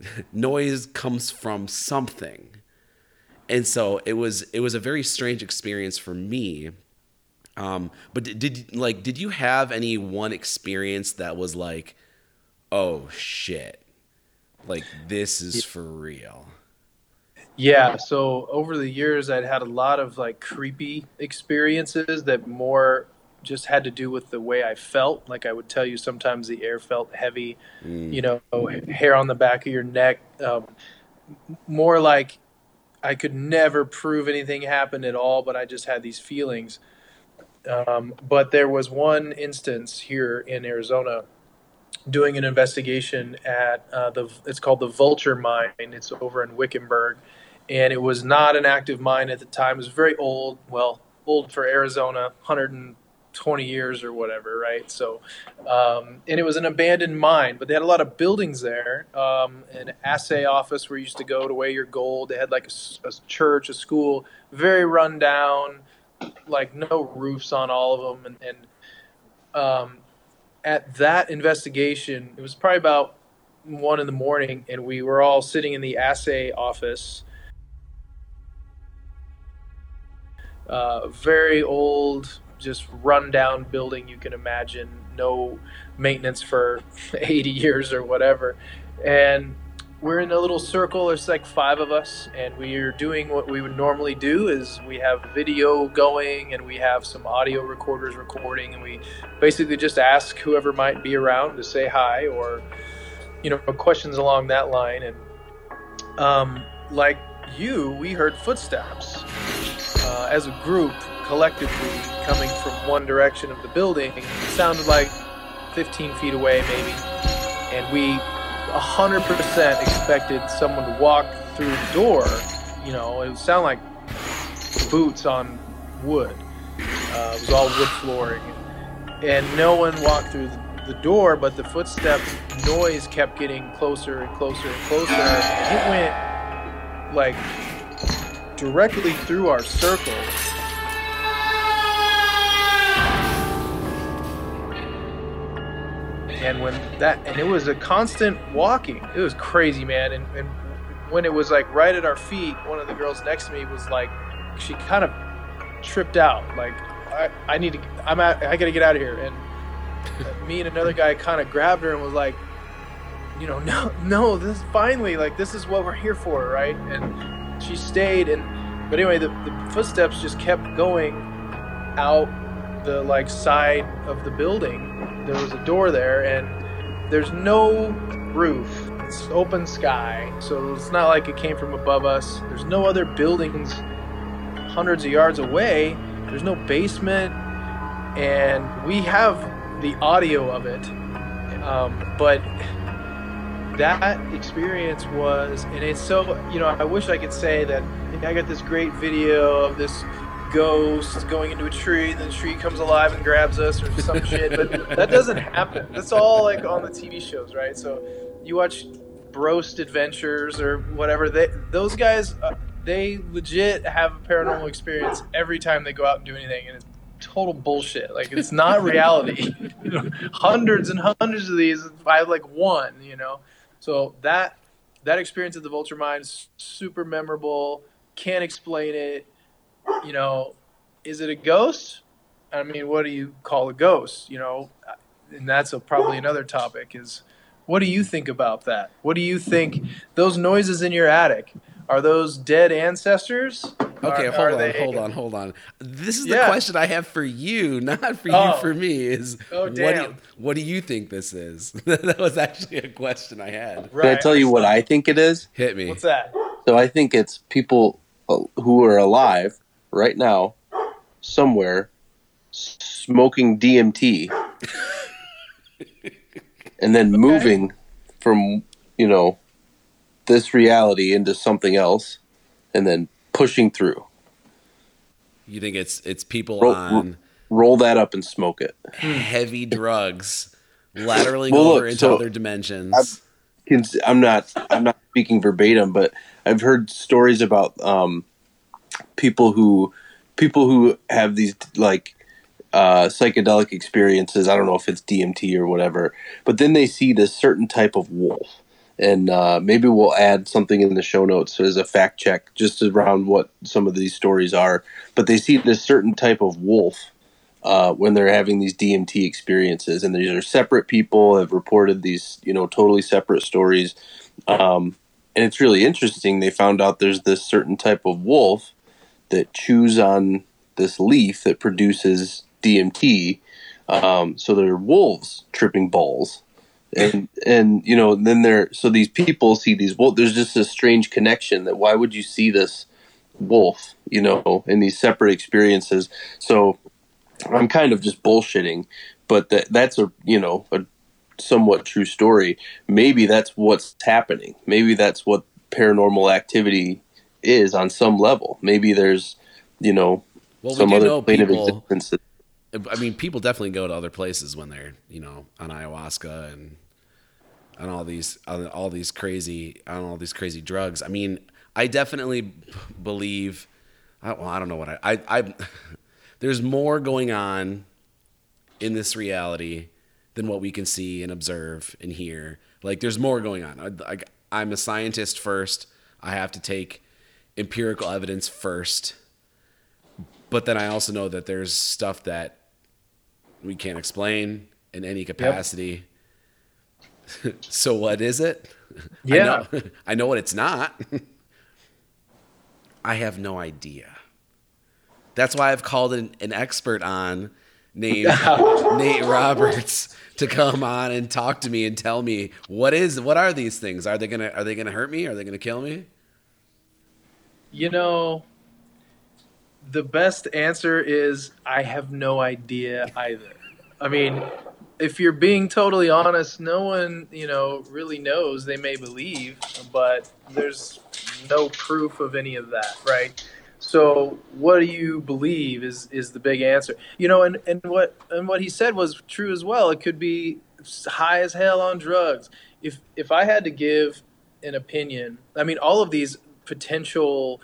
[LAUGHS] noise comes from something. And so it was it was a very strange experience for me. Um but did, did like did you have any one experience that was like oh shit. Like this is for real Yeah, so over the years, I'd had a lot of like creepy experiences that more just had to do with the way I felt. Like I would tell you, sometimes the air felt heavy, you know, hair on the back of your neck. Um, more like I could never prove anything happened at all, but I just had these feelings. Um, but there was one instance here in Arizona doing an investigation at uh, the it's called the Vulture Mine. It's over in Wickenburg, and it was not an active mine at the time. It was very old. Well, old for Arizona, 120 years or whatever, right? So, um, and it was an abandoned mine, but they had a lot of buildings there. Um, an assay office where you used to go to weigh your gold. They had like a church, a school, very run down, like no roofs on all of them, and, and um, at that investigation, it was probably about one in the morning, and we were all sitting in the assay office. Uh, very old, just rundown building you can imagine. No maintenance for [LAUGHS] 80 years or whatever. And we're in a little circle. There's like five of us, and we are doing what we would normally do. Is we have video going, and we have some audio recorders recording, and we basically just ask whoever might be around to say hi or you know questions along that line. And um, like you, we heard footsteps uh, as a group collectively coming from one direction of the building. Sounded like 15 feet away, maybe, and we 100% expected someone to walk through the door. You know, it would sound like boots on wood. Uh, it was all wood flooring. And no one walked through the door, but the footstep noise kept getting closer and closer and closer. And it went like directly through our circle. and when that and it was a constant walking. It was crazy man. And, and when it was like right at our feet one of the girls next to me was like she kind of tripped out. Like i, I need to i'm at, i gotta get out of here. And me and another guy kind of grabbed her and was like you know no no this finally like this is what we're here for right? And she stayed and but anyway the, the footsteps just kept going out the like side of the building. There was a door there and there's no roof. It's open sky so it's not like it came from above us. There's no other buildings hundreds of yards away. There's no basement and we have the audio of it um, but that experience was and it's so you know i wish i could say that i got this great video of this ghost going into a tree, and the tree comes alive and grabs us or some [LAUGHS] shit. But that doesn't happen. That's all like on the TV shows, right? So you watch Ghost Adventures or whatever. They those guys, uh, they legit have a paranormal experience every time they go out and do anything, and it's total bullshit. Like it's not reality. you [LAUGHS] know, hundreds and hundreds of these. I have like one, you know. So that that experience at the Vulture Mine is super memorable. Can't explain it you know, is it a ghost? I mean, what do you call a ghost? You know, and that's a, probably another topic. Is what do you think about that? What do you think those noises in your attic? Are those dead ancestors? Okay, Are- hold are on, they- hold on, hold on. This is the Yeah. question I have for you, [LAUGHS] not for Oh. you, for me. Is Oh, what do you, what do you think this is? [LAUGHS] that was actually a question I had. Can I tell you what I think it is? Hit me. What's that? So I think it's people uh, who are alive right now, somewhere, smoking DMT, [LAUGHS] and then moving from you know this reality into something else, and then pushing through. You think it's it's people Roll- on Roll that up and smoke it. heavy drugs, lateraling Well, over look, into so other dimensions? I'm not I'm not speaking verbatim, but I've heard stories about um, people who people who have these like uh, psychedelic experiences. I don't know if it's DMT or whatever, but then they see this certain type of wolf, and uh, maybe we'll add something in the show notes as a fact check just around what some of these stories are. But they see this certain type of wolf uh, when they're having these DMT experiences, and these are separate people have reported these, you know, totally separate stories. Um, and it's really interesting. They found out there's this certain type of wolf that chews on this leaf that produces DMT. Um, so they're wolves tripping balls, and and you know then they're so these people see these wolves. There's just a strange connection that why would you see this wolf, you know, in these separate experiences? So I'm kind of just bullshitting, but that that's a you know a somewhat true story. Maybe that's what's happening. Maybe that's what paranormal activity is on some level. Maybe there's you know well, some other know plane of people. existence. that- I mean, people definitely go to other places when they're you know on ayahuasca and on all these on all these crazy on all these crazy drugs. I mean, I definitely believe. I, well, I don't know what I, I I [LAUGHS] there's more going on in this reality than what we can see and observe and hear. Like there's more going on. I, I, I'm a scientist first. I have to take empirical evidence first. But then I also know that there's stuff that we can't explain in any capacity. [LAUGHS] so what is it? Yeah. I know, [LAUGHS] I know what it's not. I have no idea. That's why I've called an, an expert on named [LAUGHS] Nate Roberts to come on and talk to me and tell me what is what are these things? Are they gonna are they gonna hurt me? Are they gonna kill me? You know, the best answer is I have no idea either. I mean, if you're being totally honest, no one, you know, really knows. They may believe, but there's no proof of any of that, right? So, what do you believe is is the big answer. You know, and and what and what he said was true as well. It could be high as hell on drugs. If if I had to give an opinion, I mean, all of these potential,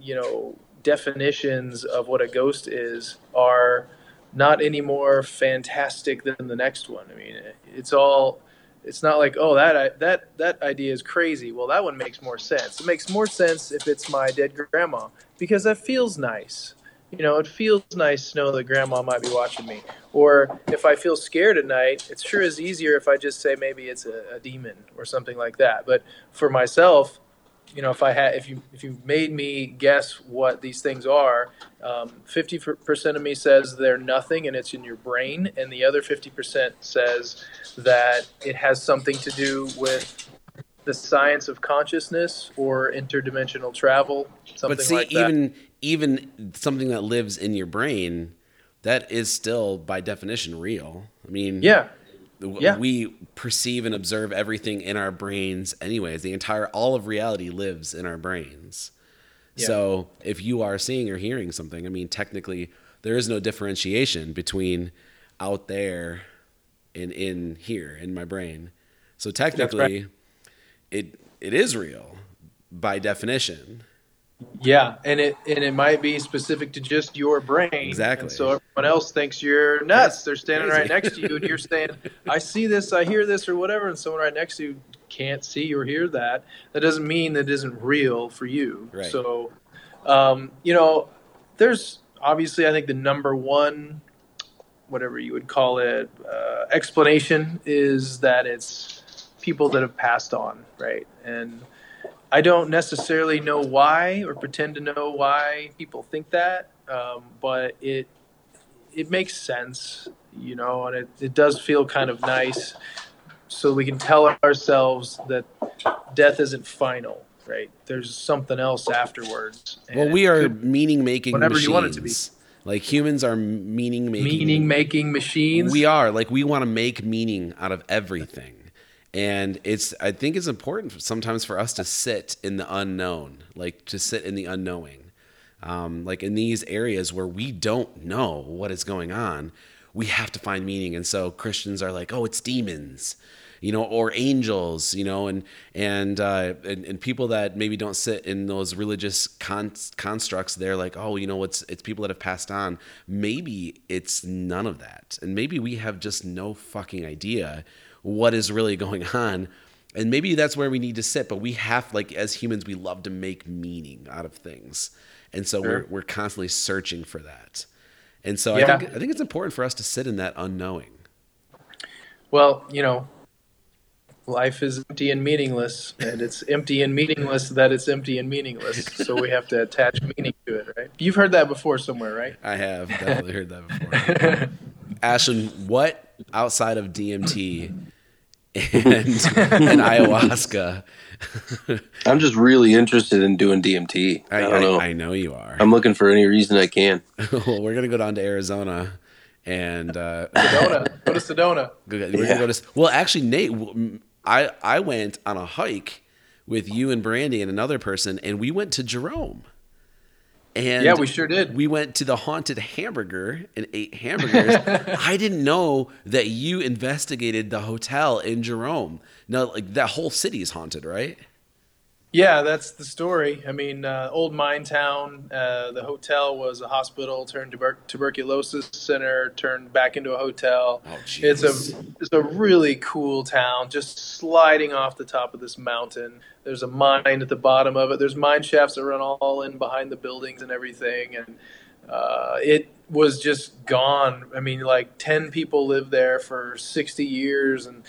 you know, definitions of what a ghost is are not any more fantastic than the next one. I mean, it's all. It's not like oh that that that idea is crazy. Well, that one makes more sense. It makes more sense if it's my dead grandma because that feels nice. You know, it feels nice to know that grandma might be watching me. Or if I feel scared at night, it sure is easier if I just say maybe it's a, a demon or something like that. But for myself, you know, if I had, if you, if you made me guess what these things are, um, fifty percent of me says they're nothing and it's in your brain, and the other fifty percent says that it has something to do with the science of consciousness or interdimensional travel, something but see, like that. even even something that lives in your brain, that is still by definition real. I mean, yeah, Yeah. we perceive and observe everything in our brains anyways. The entire all of reality lives in our brains. Yeah. so if you are seeing or hearing something i mean technically there is no differentiation between out there and in here in my brain. So technically it it is real by definition Yeah, and it and it might be specific to just your brain. Exactly. And so everyone else thinks you're nuts. They're standing Crazy. right next to you, and you're saying, [LAUGHS] "I see this, I hear this, or whatever," and someone right next to you can't see or hear that. That doesn't mean that it isn't real for you. Right. So, um, you know, there's obviously, I think the number one, whatever you would call it, uh, explanation is that it's people that have passed on, right? And I don't necessarily know why or pretend to know why people think that, um, but it it makes sense, you know, and it, it does feel kind of nice. So we can tell ourselves that death isn't final, right? There's something else afterwards. well we are meaning making machines. whatever machines you want it to be. like humans are meaning making meaning making machines. We are like we want to make meaning out of everything. And it's I think it's important sometimes for us to sit in the unknown, like to sit in the unknowing. Um, like in these areas where we don't know what is going on, we have to find meaning. And so Christians are like, oh, it's demons, you know, or angels, you know, and and uh, and, and people that maybe don't sit in those religious con- constructs, they're like, oh, you know, it's it's people that have passed on. Maybe it's none of that, and maybe we have just no fucking idea what is really [LAUGHS] going on. And maybe that's where we need to sit, but we have like as humans, we love to make meaning out of things, and so we're we're constantly searching for that. And so I think I think it's important for us to sit in that unknowing. Well, you know, life is empty and meaningless, and it's empty and meaningless that it's empty and meaningless. So we have to attach meaning to it, right? You've heard that before somewhere, right? I have definitely heard that before. [LAUGHS] Ashton, what outside of DMT and, [LAUGHS] and ayahuasca? [LAUGHS] I'm just really interested in doing DMT. I, I, don't know. I, I know you are. I'm looking for any reason I can. [LAUGHS] well, we're gonna go down to Arizona, and uh, Sedona. Go to Sedona. Go- We're Yeah. gonna go to. Well, actually, Nate, I I went on a hike with you and Brandy and another person, and we went to Jerome. And Yeah, we sure did. We went to the haunted hamburger and ate hamburgers. [LAUGHS] I didn't know that you investigated the hotel in Jerome. No, like that whole city is haunted, right? Yeah, that's the story. I mean, uh, old mine town. Uh, the hotel was a hospital turned tuber- tuberculosis center, turned back into a hotel. Oh, it's a it's a really cool town, just sliding off the top of this mountain. There's a mine at the bottom of it. There's mine shafts that run all in behind the buildings and everything, and uh, it was just gone. I mean, like ten people lived there for sixty years, and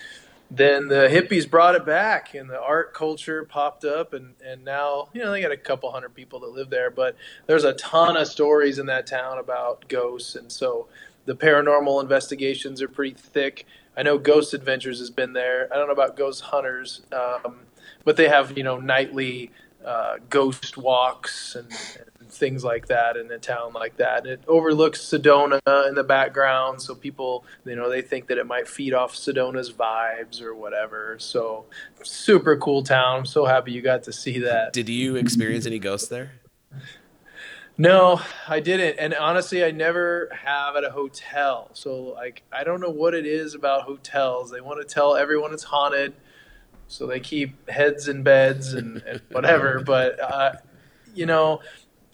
then the hippies brought it back and the art culture popped up and, and now you know they got a couple hundred people that live there but there's a ton of stories in that town about ghosts. And so the paranormal investigations are pretty thick. I know ghost adventures has been there. I don't know about ghost hunters um, but they have you know nightly uh, ghost walks and, and things like that in a town like that. It overlooks Sedona in the background, so people, you know, they think that it might feed off Sedona's vibes or whatever. So, super cool town. I'm so happy you got to see that. Did you experience any ghosts there? No, I didn't. And honestly, I never have at a hotel. So, like, I don't know what it is about hotels. They want to tell everyone it's haunted so they keep heads in beds and, and [LAUGHS] whatever. but uh, you know,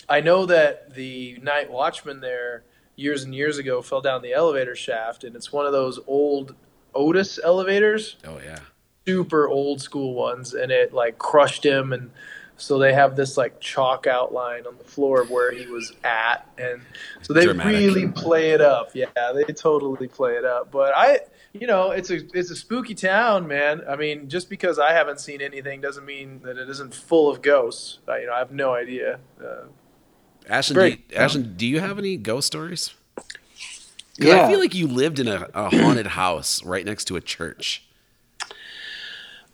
I know that the night watchman there years and years ago fell down the elevator shaft, and it's one of those old Otis elevators, Oh yeah. super old school ones, and it like crushed him and. So they have this like chalk outline on the floor of where he was at, and so they Dramatic. really play it up. Yeah, they totally play it up. But I, you know, it's a it's a spooky town, man. I mean, just because I haven't seen anything doesn't mean that it isn't full of ghosts. Uh, you know, I have no idea. Uh, Ashton, Very- do you, Ashton, do you have any ghost stories? Yeah. I feel like you lived in a, a haunted house right next to a church.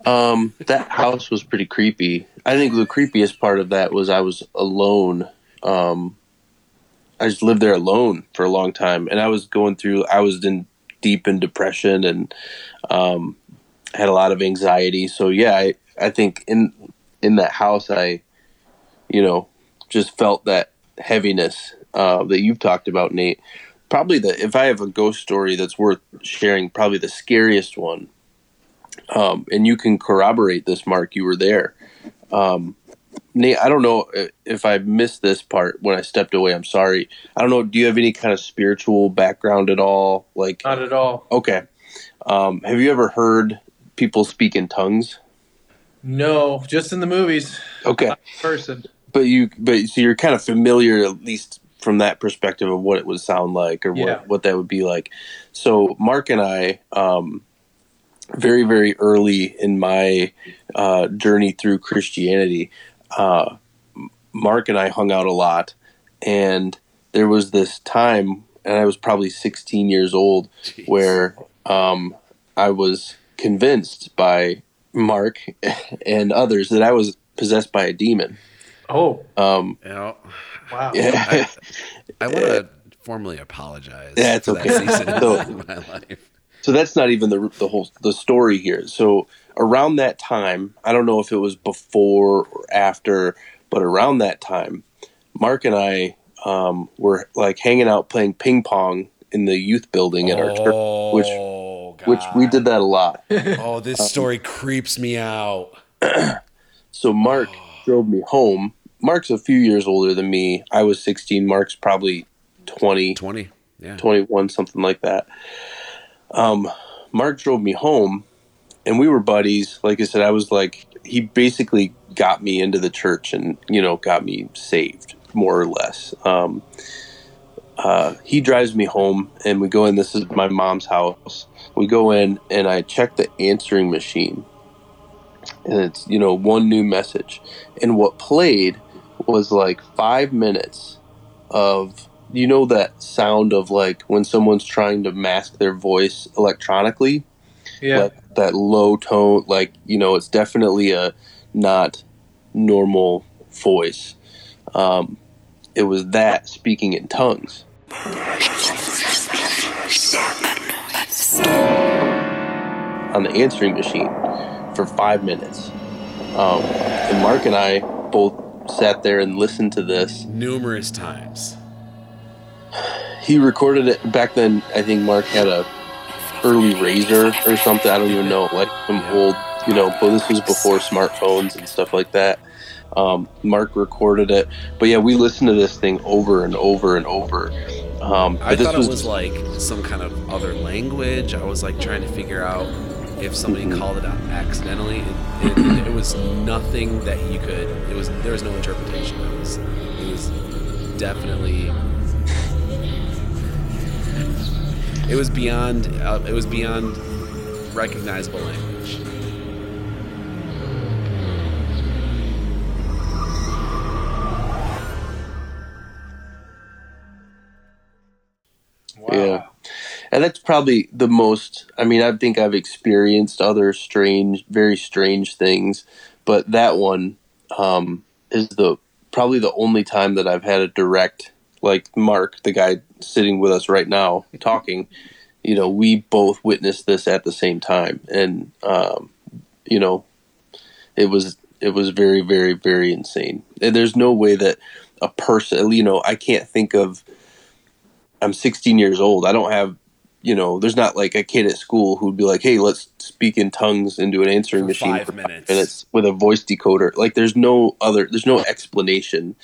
Um, that house was pretty creepy. I think the creepiest part of that was I was alone. Um, I just lived there alone for a long time, and I was going through. I was in deep in depression and um, had a lot of anxiety. So yeah, I I think in in that house, I you know just felt that heaviness uh, that you've talked about, Nate. Probably the if I have a ghost story that's worth sharing, probably the scariest one um, and you can corroborate this, Mark. You were there. Um, Nate, I don't know if I missed this part when I stepped away. I'm sorry. I don't know. Do you have any kind of spiritual background at all? Like, not at all. okay. Um, have you ever heard people speak in tongues? No, just in the movies. Okay, person. but you, but so you're kind of familiar at least from that perspective of what it would sound like or Yeah. what what that would be like. So Mark and I, um, very very early in my uh, journey through Christianity, uh, Mark and I hung out a lot, and there was this time, and I was probably 16 years old, Jeez. where um, I was convinced by Mark [LAUGHS] and others that I was possessed by a demon. Oh, Um, You know, wow. yeah. I want to [LAUGHS] formally apologize. Yeah, it's for okay. That season So- [LAUGHS] in my life. So that's not even the the whole the story here. So around that time, I don't know if it was before or after, but around that time, Mark and I um, were like hanging out playing ping pong in the youth building at our church, which Oh, which we did that a lot. [LAUGHS] Oh, this story creeps me out. [CLEARS THROAT] So Mark drove me home. Mark's a few years older than me. I was 16. Mark's probably 20. 20. Yeah. 21, something like that. Um, Mark drove me home, and we were buddies. Like I said, I was like, he basically got me into the church and, you know, got me saved, more or less. Um, uh, he drives me home, and we go in. This is my mom's house. We go in, and I check the answering machine, and it's, you know, one new message. And what played was like five minutes of you know that sound of like when someone's trying to mask their voice electronically Yeah. like that low tone like you know it's definitely a not normal voice um, it was that speaking in tongues on the answering machine for five minutes um, and mark and i both sat there and listened to this Numerous times. He recorded it back then. I think Mark had a early Razr or something. I don't even know, like some old, you know. But this was before smartphones and stuff like that. Um, Mark recorded it, but yeah, we listened to this thing over and over and over. Um, I this thought was, it was like some kind of other language. I was like trying to figure out if somebody Mhm. called it out accidentally. It, it, it was nothing that you could. It was there was no interpretation. It was it was definitely. It was beyond. Uh, it was beyond recognizable language. Wow. Yeah. And that's probably the most. I mean, I think I've experienced other strange, very strange things, but that one um, is the probably the only time that I've had a direct, like Mark, the guy sitting with us right now, [LAUGHS] talking. You know, we both witnessed this at the same time, and um, you know, it was it was very, very, very insane. And there's no way that a person, you know, I can't think of. I'm 16 years old. I don't have, you know, there's not like a kid at school who'd be like, "Hey, let's speak in tongues into an answering For machine five for minutes. minutes with a voice decoder." Like, there's no other, there's no explanation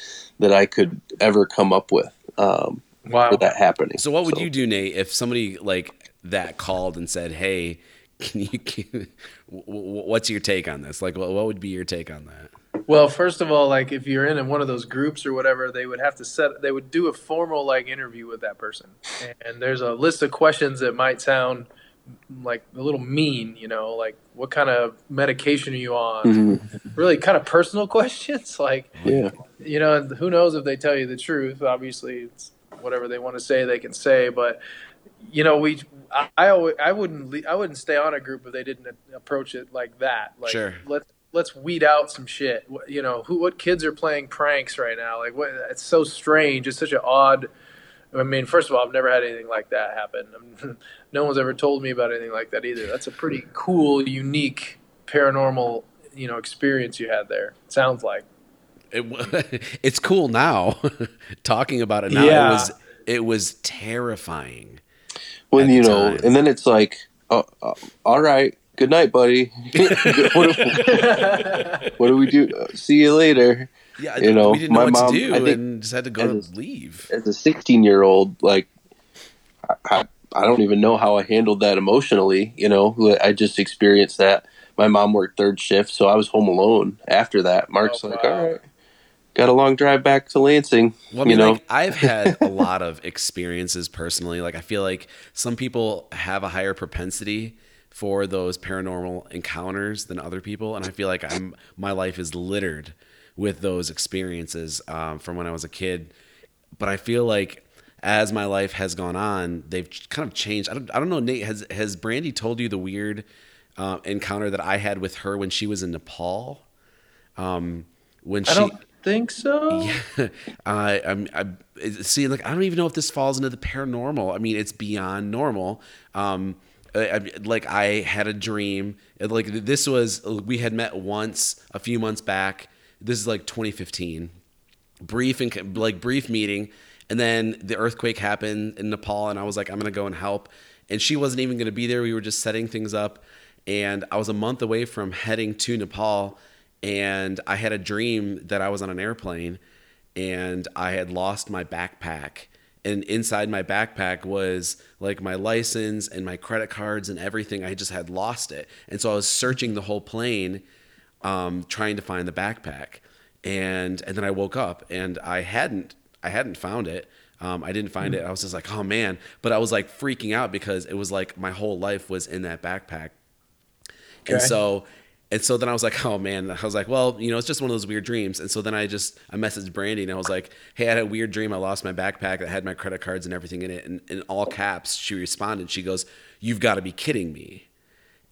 that I could ever come up with um, Wow. for that happening. So what would you do, Nate, if somebody like that called and said, "Hey, [LAUGHS] can you? Can, w- w- what's your take on this? Like, what, what would be your take on that?" Well, first of all, like if you're in one of those groups or whatever, they would have to set. They would do a formal like interview with that person, and there's a list of questions that might sound like a little mean. You know, like what kind of medication are you on? Mhm. Really, kind of personal [LAUGHS] questions. Like Yeah. you know, who knows if they tell you the truth? Obviously, it's whatever they want to say, they can say. But you know, we, I, I, always, I wouldn't, I wouldn't stay on a group if they didn't approach it like that. Like, Sure. let's let's weed out some shit. You know, who, what kids are playing pranks right now? Like, what? It's so strange. It's such an odd. I mean, first of all, I've never had anything like that happen. [LAUGHS] no one's ever told me about anything like that either. That's a pretty cool, unique, paranormal, you know, experience you had there. It Sounds like. It, [LAUGHS] it's cool now, [LAUGHS] talking about it now. Yeah. It was it was terrifying. When you know, time. and then it's like, oh, uh, all right, good night, buddy. what, do, what do we do? Uh, see you later. Yeah, You know, we didn't know my what mom- to do I think and just had to go as to leave. As a 16 year old, like, I, I, I don't even know how I handled that emotionally. You know, I just experienced that. My mom worked third shift, so I was home alone after that. Mark's Oh, like, wow. all right, got a long drive back to Lansing. Well, I mean, you know, like I've had a lot of experiences personally. Like I feel like some people have a higher propensity for those paranormal encounters than other people, and I feel like I'm my life is littered with those experiences um, from when I was a kid. But I feel like as my life has gone on, they've kind of changed. I don't, I don't know, Nate. Has has Brandy told you the weird uh, encounter that I had with her when she was in Nepal? Um, when I she don't think so. [LAUGHS] yeah, I, I'm, I see. Like, I don't even know if this falls into the paranormal. I mean, it's beyond normal. Um, I, I, like, I had a dream. Like, this was we had met once a few months back. This is like 2015. Brief and like brief meeting, and then the earthquake happened in Nepal, and I was like, I'm gonna go and help. And she wasn't even gonna be there. We were just setting things up, and I was a month away from heading to Nepal and I had a dream that I was on an airplane and I had lost my backpack. And inside my backpack was like my license and my credit cards and everything. I just had lost it. And so I was searching the whole plane, um, trying to find the backpack. And and then I woke up and I hadn't I hadn't found it. Um, I didn't find it. I was just like, oh man. But I was like freaking out because it was like my whole life was in that backpack. Okay. And so and so then I was like, oh man, I was like, well, you know, it's just one of those weird dreams. And so then I just I messaged Brandy and I was like, hey, I had a weird dream. I lost my backpack that had my credit cards and everything in it. And in all caps, she responded. She goes, You've got to be kidding me.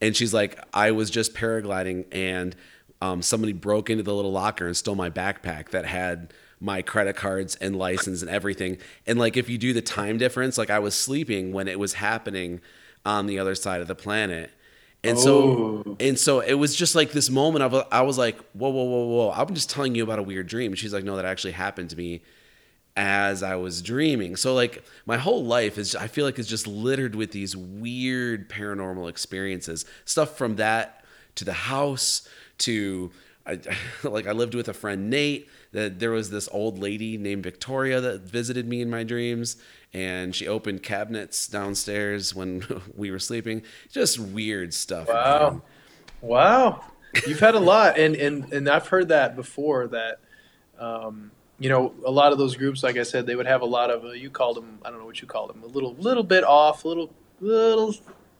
And she's like, I was just paragliding and um, somebody broke into the little locker and stole my backpack that had my credit cards and license and everything. And like, if you do the time difference, like I was sleeping when it was happening on the other side of the planet. And so, and so it was just like this moment of, I was like, whoa, whoa, whoa, whoa. I'm just telling you about a weird dream. And she's like, no, that actually happened to me as I was dreaming. So like my whole life is I feel like it's just littered with these weird paranormal experiences. Stuff from that to the house to I, [LAUGHS] like I lived with a friend Nate that there was this old lady named Victoria that visited me in my dreams and she opened cabinets downstairs when [LAUGHS] we were sleeping. Just weird stuff. Wow. man. Wow, you've had a lot, and and and I've heard that before. That, um, you know, a lot of those groups, like I said, they would have a lot of. Uh, you called them. I don't know what you called them. A little, little bit off. A little, little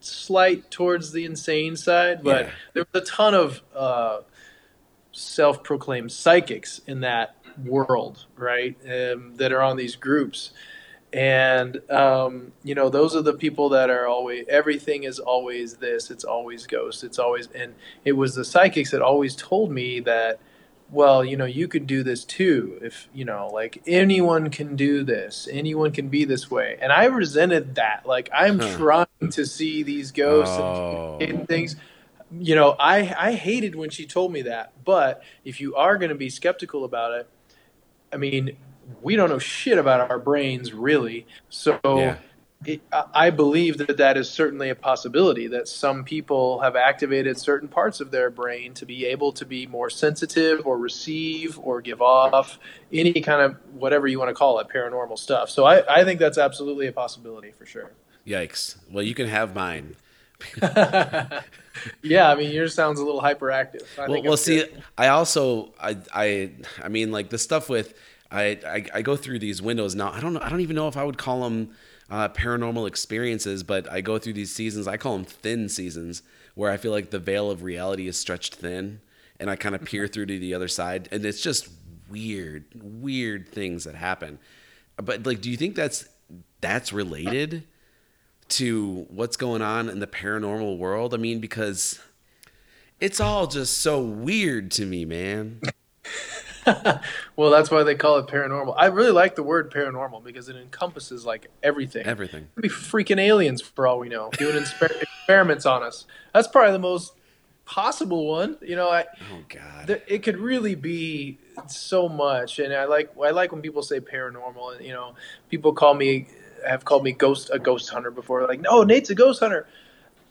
slight towards the insane side, but Yeah. there was a ton of uh, self-proclaimed psychics in that world, right? Um, that are on these groups, and um, you know those are the people that are always everything is always this. It's always ghosts. It's always and it was the psychics that always told me that. Well, you know, you could do this too. If you know, like anyone can do this, anyone can be this way, and I resented that. Like I'm Huh. trying to see these ghosts and Oh. and things. You know, I I hated when she told me that. But if you are going to be skeptical about it, I mean, we don't know shit about our brains really. So Yeah. It, I believe that that is certainly a possibility. That some people have activated certain parts of their brain to be able to be more sensitive or receive or give off any kind of whatever you want to call it, paranormal stuff. So I, I think that's absolutely a possibility for sure. Yikes. Well, you can have mine. [LAUGHS] Yeah, I mean, yours sounds a little hyperactive. I well, well see good. i also i i i mean like the stuff with I, I i go through these windows now i don't know i don't even know if i would call them uh, paranormal experiences but i go through these seasons i call them thin seasons where i feel like the veil of reality is stretched thin and i kind of peer through to the other side and it's just weird weird things that happen. But like do you think that's that's related to what's going on in the paranormal world? I mean because it's all just so weird to me, man. [LAUGHS] well, that's why they call it paranormal. I really like the word paranormal because it encompasses like everything. Everything. Could be freaking aliens for all we know, doing [LAUGHS] experiments on us. That's probably the most possible one. You know, I, Oh God. th- it could really be so much. And I like I like when people say paranormal. And you know, people call me have called me ghost a ghost hunter before. Like, no, Nate's a ghost hunter.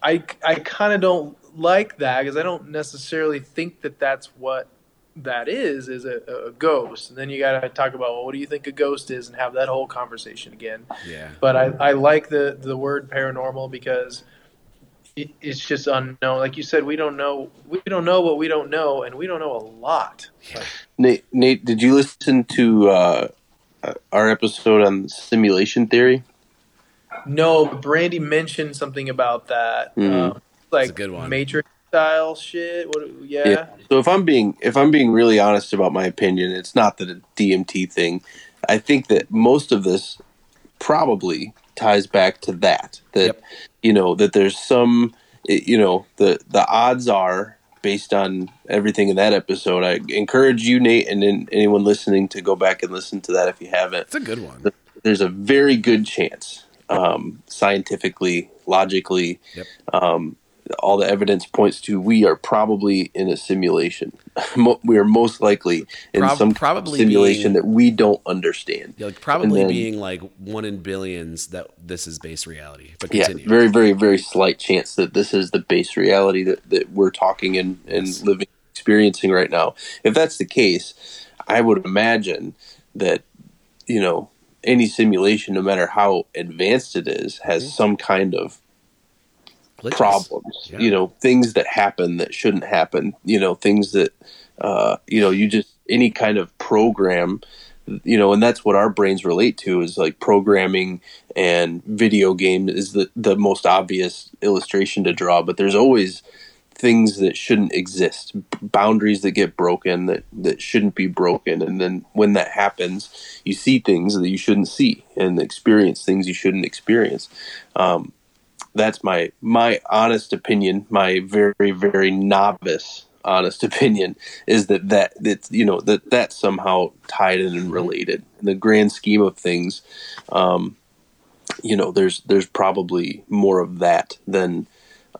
I I kind of don't like that because I don't necessarily think that that's what that is is a, a ghost. And then you got to talk about well, what do you think a ghost is, and have that whole conversation again. yeah. But I, I like the the word paranormal because it, it's just unknown. Like you said, we don't know we don't know what we don't know, and we don't know a lot. Nate, Nate, did you listen to uh, uh, our episode on simulation theory? No, but Brandy mentioned something about that, Mhm. um, like a good one. Matrix style shit. What? Yeah. So if I'm being if I'm being really honest about my opinion, it's not the DMT thing. I think that most of this probably ties back to that. That Yep. you know that there's some you know the the odds are based on everything in that episode. I encourage you, Nate, and then anyone listening to go back and listen to that if you haven't It's a good one. there's a very good chance, um, scientifically, logically, Yep. um, all the evidence points to we are probably in a simulation. [LAUGHS] We are most likely in Prob- some probably simulation being- that we don't understand. Yeah, like probably then- being like one in billions that this is base reality. But Yeah, very, very, very slight chance that this is the base reality that, that we're talking and, and Yes. living, experiencing right now. If that's the case, I would imagine that, you know, any simulation, no matter how advanced it is, has Mhm. some kind of Glitches. problems. Yeah. You know, things that happen that shouldn't happen. You know, things that uh, you know, you just any kind of program. You know, and that's what our brains relate to is like programming and video game is the the most obvious illustration to draw. But there's always things that shouldn't exist, boundaries that get broken that that shouldn't be broken, and then when that happens, you see things that you shouldn't see and experience things you shouldn't experience. Um, that's my my honest opinion my very very novice honest [LAUGHS] opinion is that that that you know that that's somehow tied in and related. In the grand scheme of things um you know there's there's probably more of that than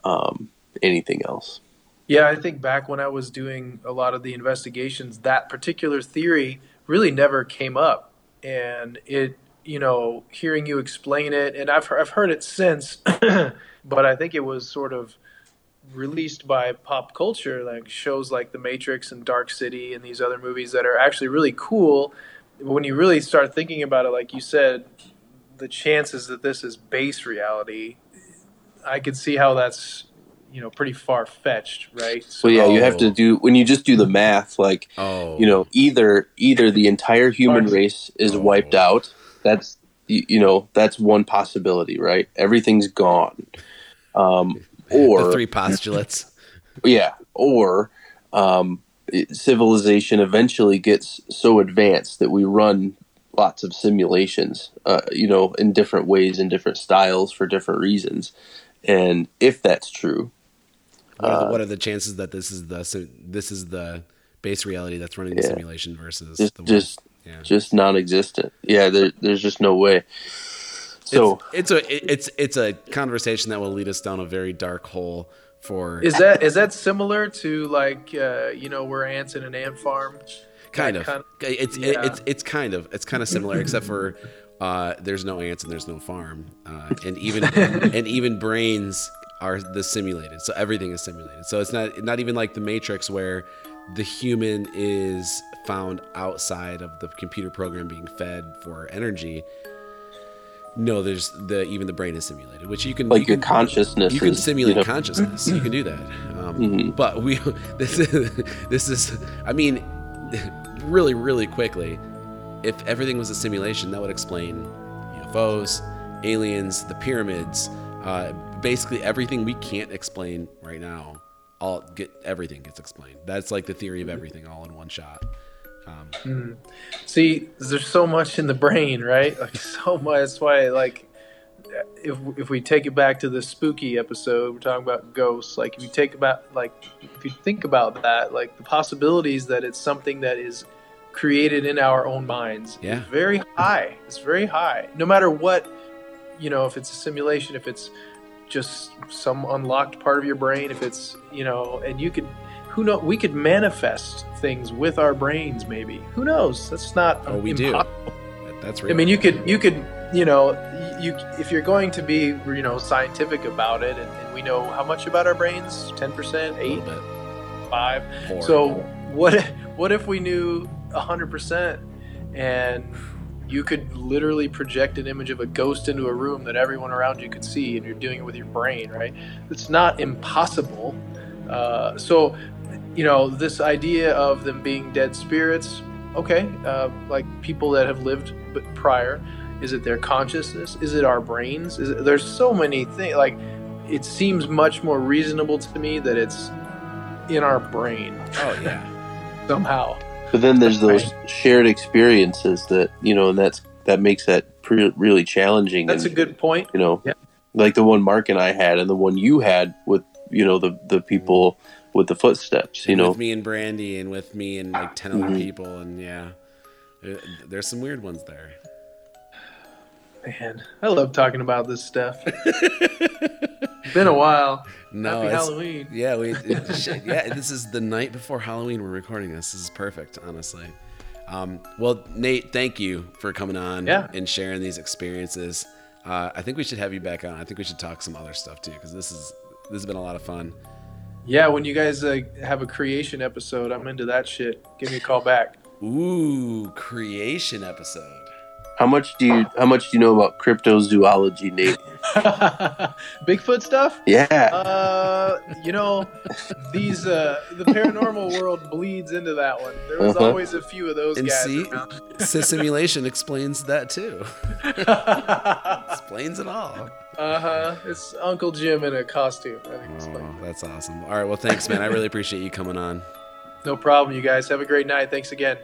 um anything else. Yeah, I think back when I was doing a lot of the investigations, that particular theory really never came up, and it, you know, hearing you explain it, and I've I've heard it since, [CLEARS THROAT] but I think it was sort of released by pop culture, like shows like The Matrix and Dark City and these other movies that are actually really cool. When you really start thinking about it, like you said, the chances that this is base reality, I could see how that's you know pretty far fetched, right? so yeah you have to do when you just do the math like Oh, you know either either the entire human Parts. race is Oh. wiped out that's you, you know that's one possibility right everything's gone um, or the three postulates. [LAUGHS] yeah, or um, civilization eventually gets so advanced that we run lots of simulations, uh, you know, in different ways, in different styles, for different reasons. And if that's true, What are, the, Uh, what are the chances that this is the so this is the base reality that's running the Yeah. simulation versus just the one? just yeah. just non-existent. Yeah, there, there's just no way. So it's, it's a it's it's a conversation that will lead us down a very dark hole for Is that is that similar to like uh, you know we're ants in an ant farm? kind that of. kind it's yeah. it's it's kind of it's kind of similar except for uh, there's no ants and there's no farm uh, and even [LAUGHS] and even brains are the simulated so everything is simulated so it's not not even like the matrix where the human is found outside of the computer program being fed for energy no there's the even the brain is simulated which you can like you your can, consciousness, you can simulate you know, consciousness. You can do that. Um, Mhm. But we [LAUGHS] this is this is I mean really really quickly if everything was a simulation that would explain UFOs, aliens, the pyramids, uh, basically everything we can't explain right now. All get everything gets explained. That's like the theory of everything all in one shot. Um, See, there's so much in the brain, right? Like [LAUGHS] so much. That's why, like, if if we take it back to the spooky episode, we're talking about ghosts. Like, if you take about like if you think about that, like the possibilities that it's something that is created in our own minds Yeah. is very high. It's very high. No matter what, you know, if it's a simulation, if it's just some unlocked part of your brain, if it's you know, and you could. Who know? We could manifest things with our brains, maybe. Who knows? That's not. oh, we do. impossible. That- That's I mean, you could, you could, you know, you if you're going to be, you know, scientific about it, and, and we know how much about our brains, ten percent, a eight, little bit. five. Four. So what? if- What if we knew hundred percent, and you could literally project an image of a ghost into a room that everyone around you could see, and you're doing it with your brain, right? It's not impossible. Uh, so, you know, this idea of them being dead spirits, okay, uh, like people that have lived b- prior. Is it their consciousness? Is it our brains? Is it, there's so many things. Like, it seems much more reasonable to me that it's in our brain oh yeah. [LAUGHS] somehow. But then there's those shared experiences that you know, and that's that makes that pre- really challenging. That's a good point. you know, Yeah. like the one Mark and I had, and the one you had with you know the the people with the footsteps. You know, with me and Brandy and with me and like 10 other Mhm. people and yeah. Uh, There's some weird ones there. Man, I love talking about this stuff. [LAUGHS] Been a while. No, Happy it's- Halloween. Yeah, we [LAUGHS] it- yeah, this is the night before Halloween we're recording this. This is perfect, honestly. Um, well, Nate, thank you for coming on Yeah. and sharing these experiences. Uh, I think we should have you back on. I think we should talk some other stuff too because this is this has been a lot of fun. Yeah, when you guys uh, have a creation episode, I'm into that shit. Give me a call back. Ooh, creation episode. How much do you how much do you know about cryptozoology, Nate? [LAUGHS] Bigfoot stuff? Yeah, Uh, you know, these uh, the paranormal [LAUGHS] world bleeds into that one. There was Uh-huh. always a few of those And guys see, around. [LAUGHS] simulation explains that too. explains it all. uh huh. It's Uncle Jim in a costume. I think it's Oh, that's awesome. All right, well, thanks, man. I really appreciate you coming on. No problem, you guys. Have a great night. Thanks again.